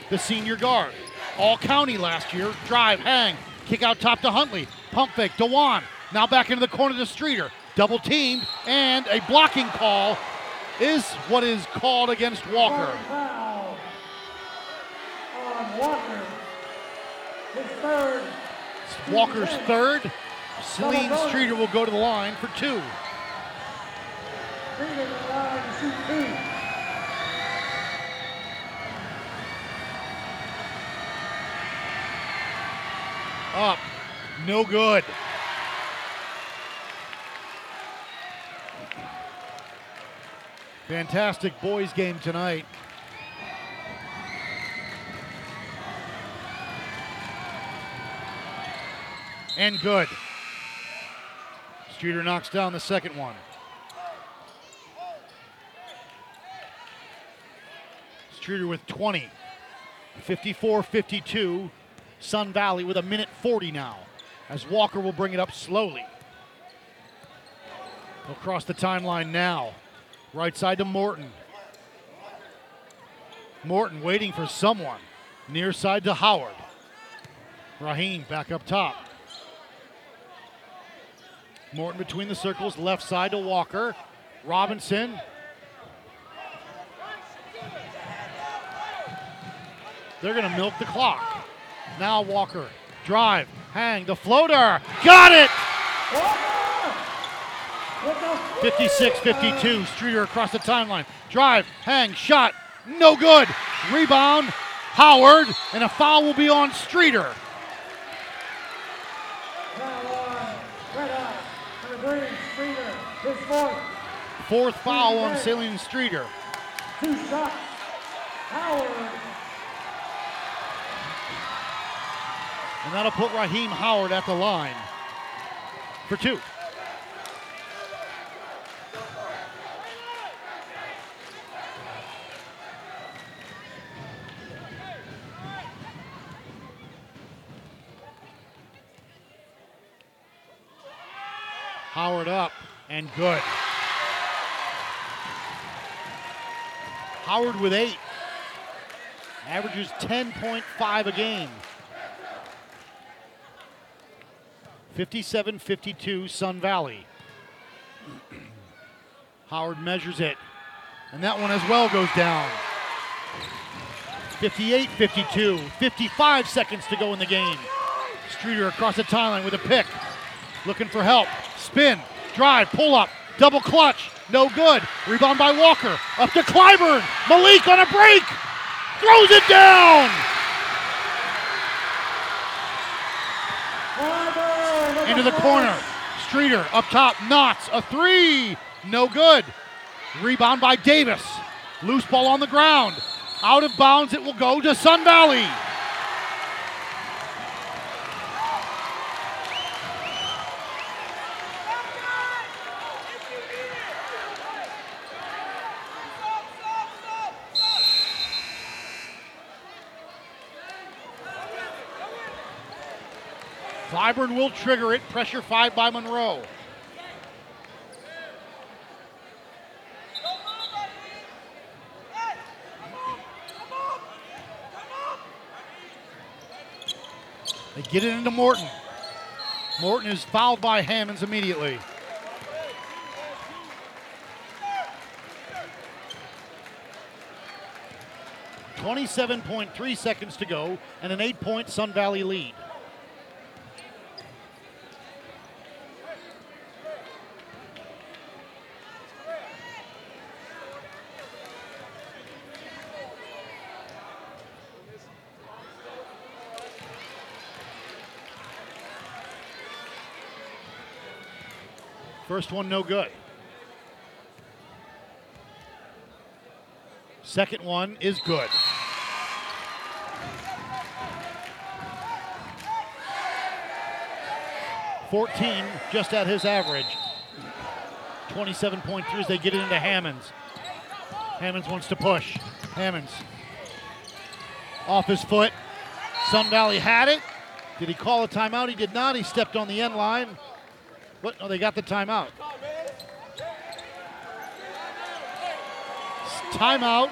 the senior guard. All county last year. Drive, hang, kick out top to Huntley. Pump fake, Dewan. Now back into the corner to Streeter. Double teamed, and a blocking call is what is called against Walker. On Walker. Third. Walker's third. Celine Streeter will go to the line for two. Streeter to the line to shoot two. Up. No good. Fantastic boys game tonight. And good. Streeter knocks down the second one. Streeter with 20. 54 52. Sun Valley with a minute 40 now. As Walker will bring it up slowly. Across the timeline now. Right side to Morton. Morton waiting for someone. Near side to Howard. Raheem back up top. Morton between the circles, left side to Walker. Robinson. They're going to milk the clock. Now Walker. Drive. Hang. The floater. Got it! 56 52. Streeter across the timeline. Drive. Hang. Shot. No good. Rebound. Howard. And a foul will be on Streeter. Fourth foul on Celine Streeter. Two shots. Howard. And that'll put Raheem Howard at the line for two. Howard up and good. Howard with eight. Averages 10.5 a game. 57 52, Sun Valley. [clears throat] Howard measures it. And that one as well goes down. 58 52, 55 seconds to go in the game. Streeter across the timeline with a pick. Looking for help. Spin, drive, pull up, double clutch. No good. Rebound by Walker. Up to Clyburn. Malik on a break. Throws it down. Into the corner. Streeter up top. Knotts. A three. No good. Rebound by Davis. Loose ball on the ground. Out of bounds. It will go to Sun Valley. Clyburn will trigger it. Pressure five by Monroe. They get it into Morton. Morton is fouled by Hammonds immediately. Twenty-seven point three seconds to go, and an eight-point Sun Valley lead. First one, no good. Second one is good. Fourteen, just at his average. 27.3 as they get it into Hammonds. Hammonds wants to push. Hammonds off his foot. Sun Valley had it. Did he call a timeout? He did not. He stepped on the end line. What? No, they got the timeout. Timeout.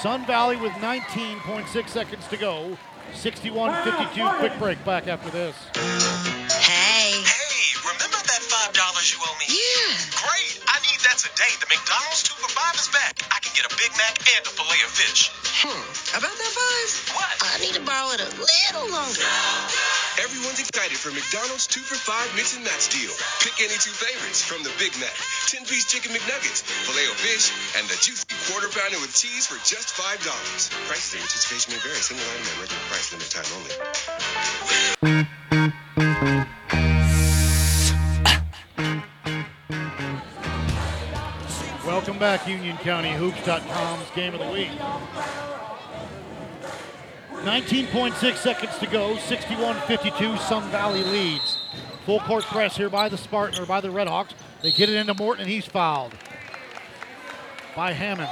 Sun Valley with 19.6 seconds to go. 61-52. Quick break. Back after this. Hey. Hey, remember that five dollars you owe me? Yeah. Great. I need that today. The McDonald's two for five is back. I can get a Big Mac and a fillet of fish. Hmm. About that five? What? I need to borrow it a little longer. Everyone's excited for McDonald's two for five mix and match deal. Pick any two favorites from the Big Mac, 10 piece chicken McNuggets, filet of fish, and the juicy quarter pounder with cheese for just $5. Prices and participation may vary. Single item at regular price, limit time only. Welcome back, UnionCountyHoops.com's game of the week. 19.6 seconds to go, 61-52, Sun Valley leads. Full court press here by the Spartan or by the Redhawks. They get it into Morton and he's fouled by Hammonds.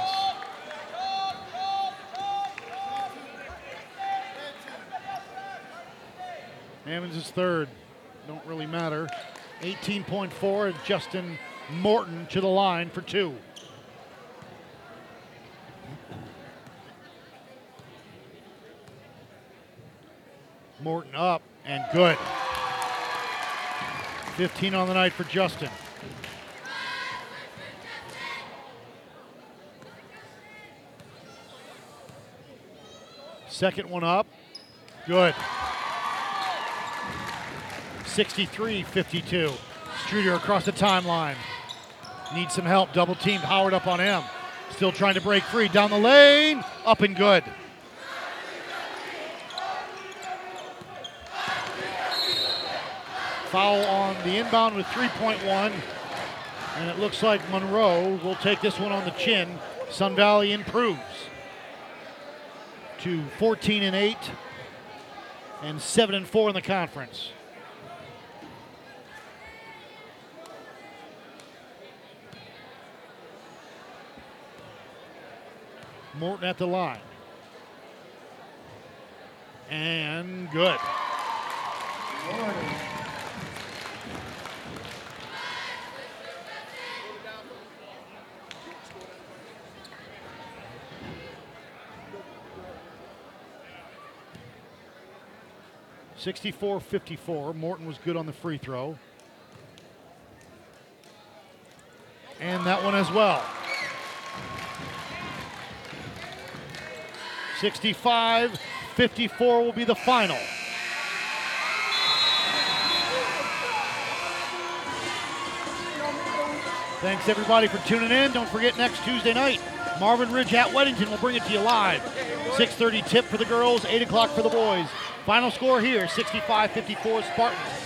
Hammonds is third. Don't really matter. 18.4 Justin Morton to the line for two. Morton up and good. 15 on the night for Justin. Second one up. Good. 63 52. Streeter across the timeline. Needs some help. Double teamed. Howard up on him. Still trying to break free. Down the lane. Up and good. Foul on the inbound with 3.1. And it looks like Monroe will take this one on the chin. Sun Valley improves to 14 and 8 and 7 and 4 in the conference. Morton at the line. And good. Sixty-four, fifty-four. Morton was good on the free throw. And that one as well. 65 54 will be the final. Thanks everybody for tuning in. Don't forget next Tuesday night, Marvin Ridge at Weddington will bring it to you live. 6:30 tip for the girls, 8 o'clock for the boys. Final score here: 65-54 Spartans.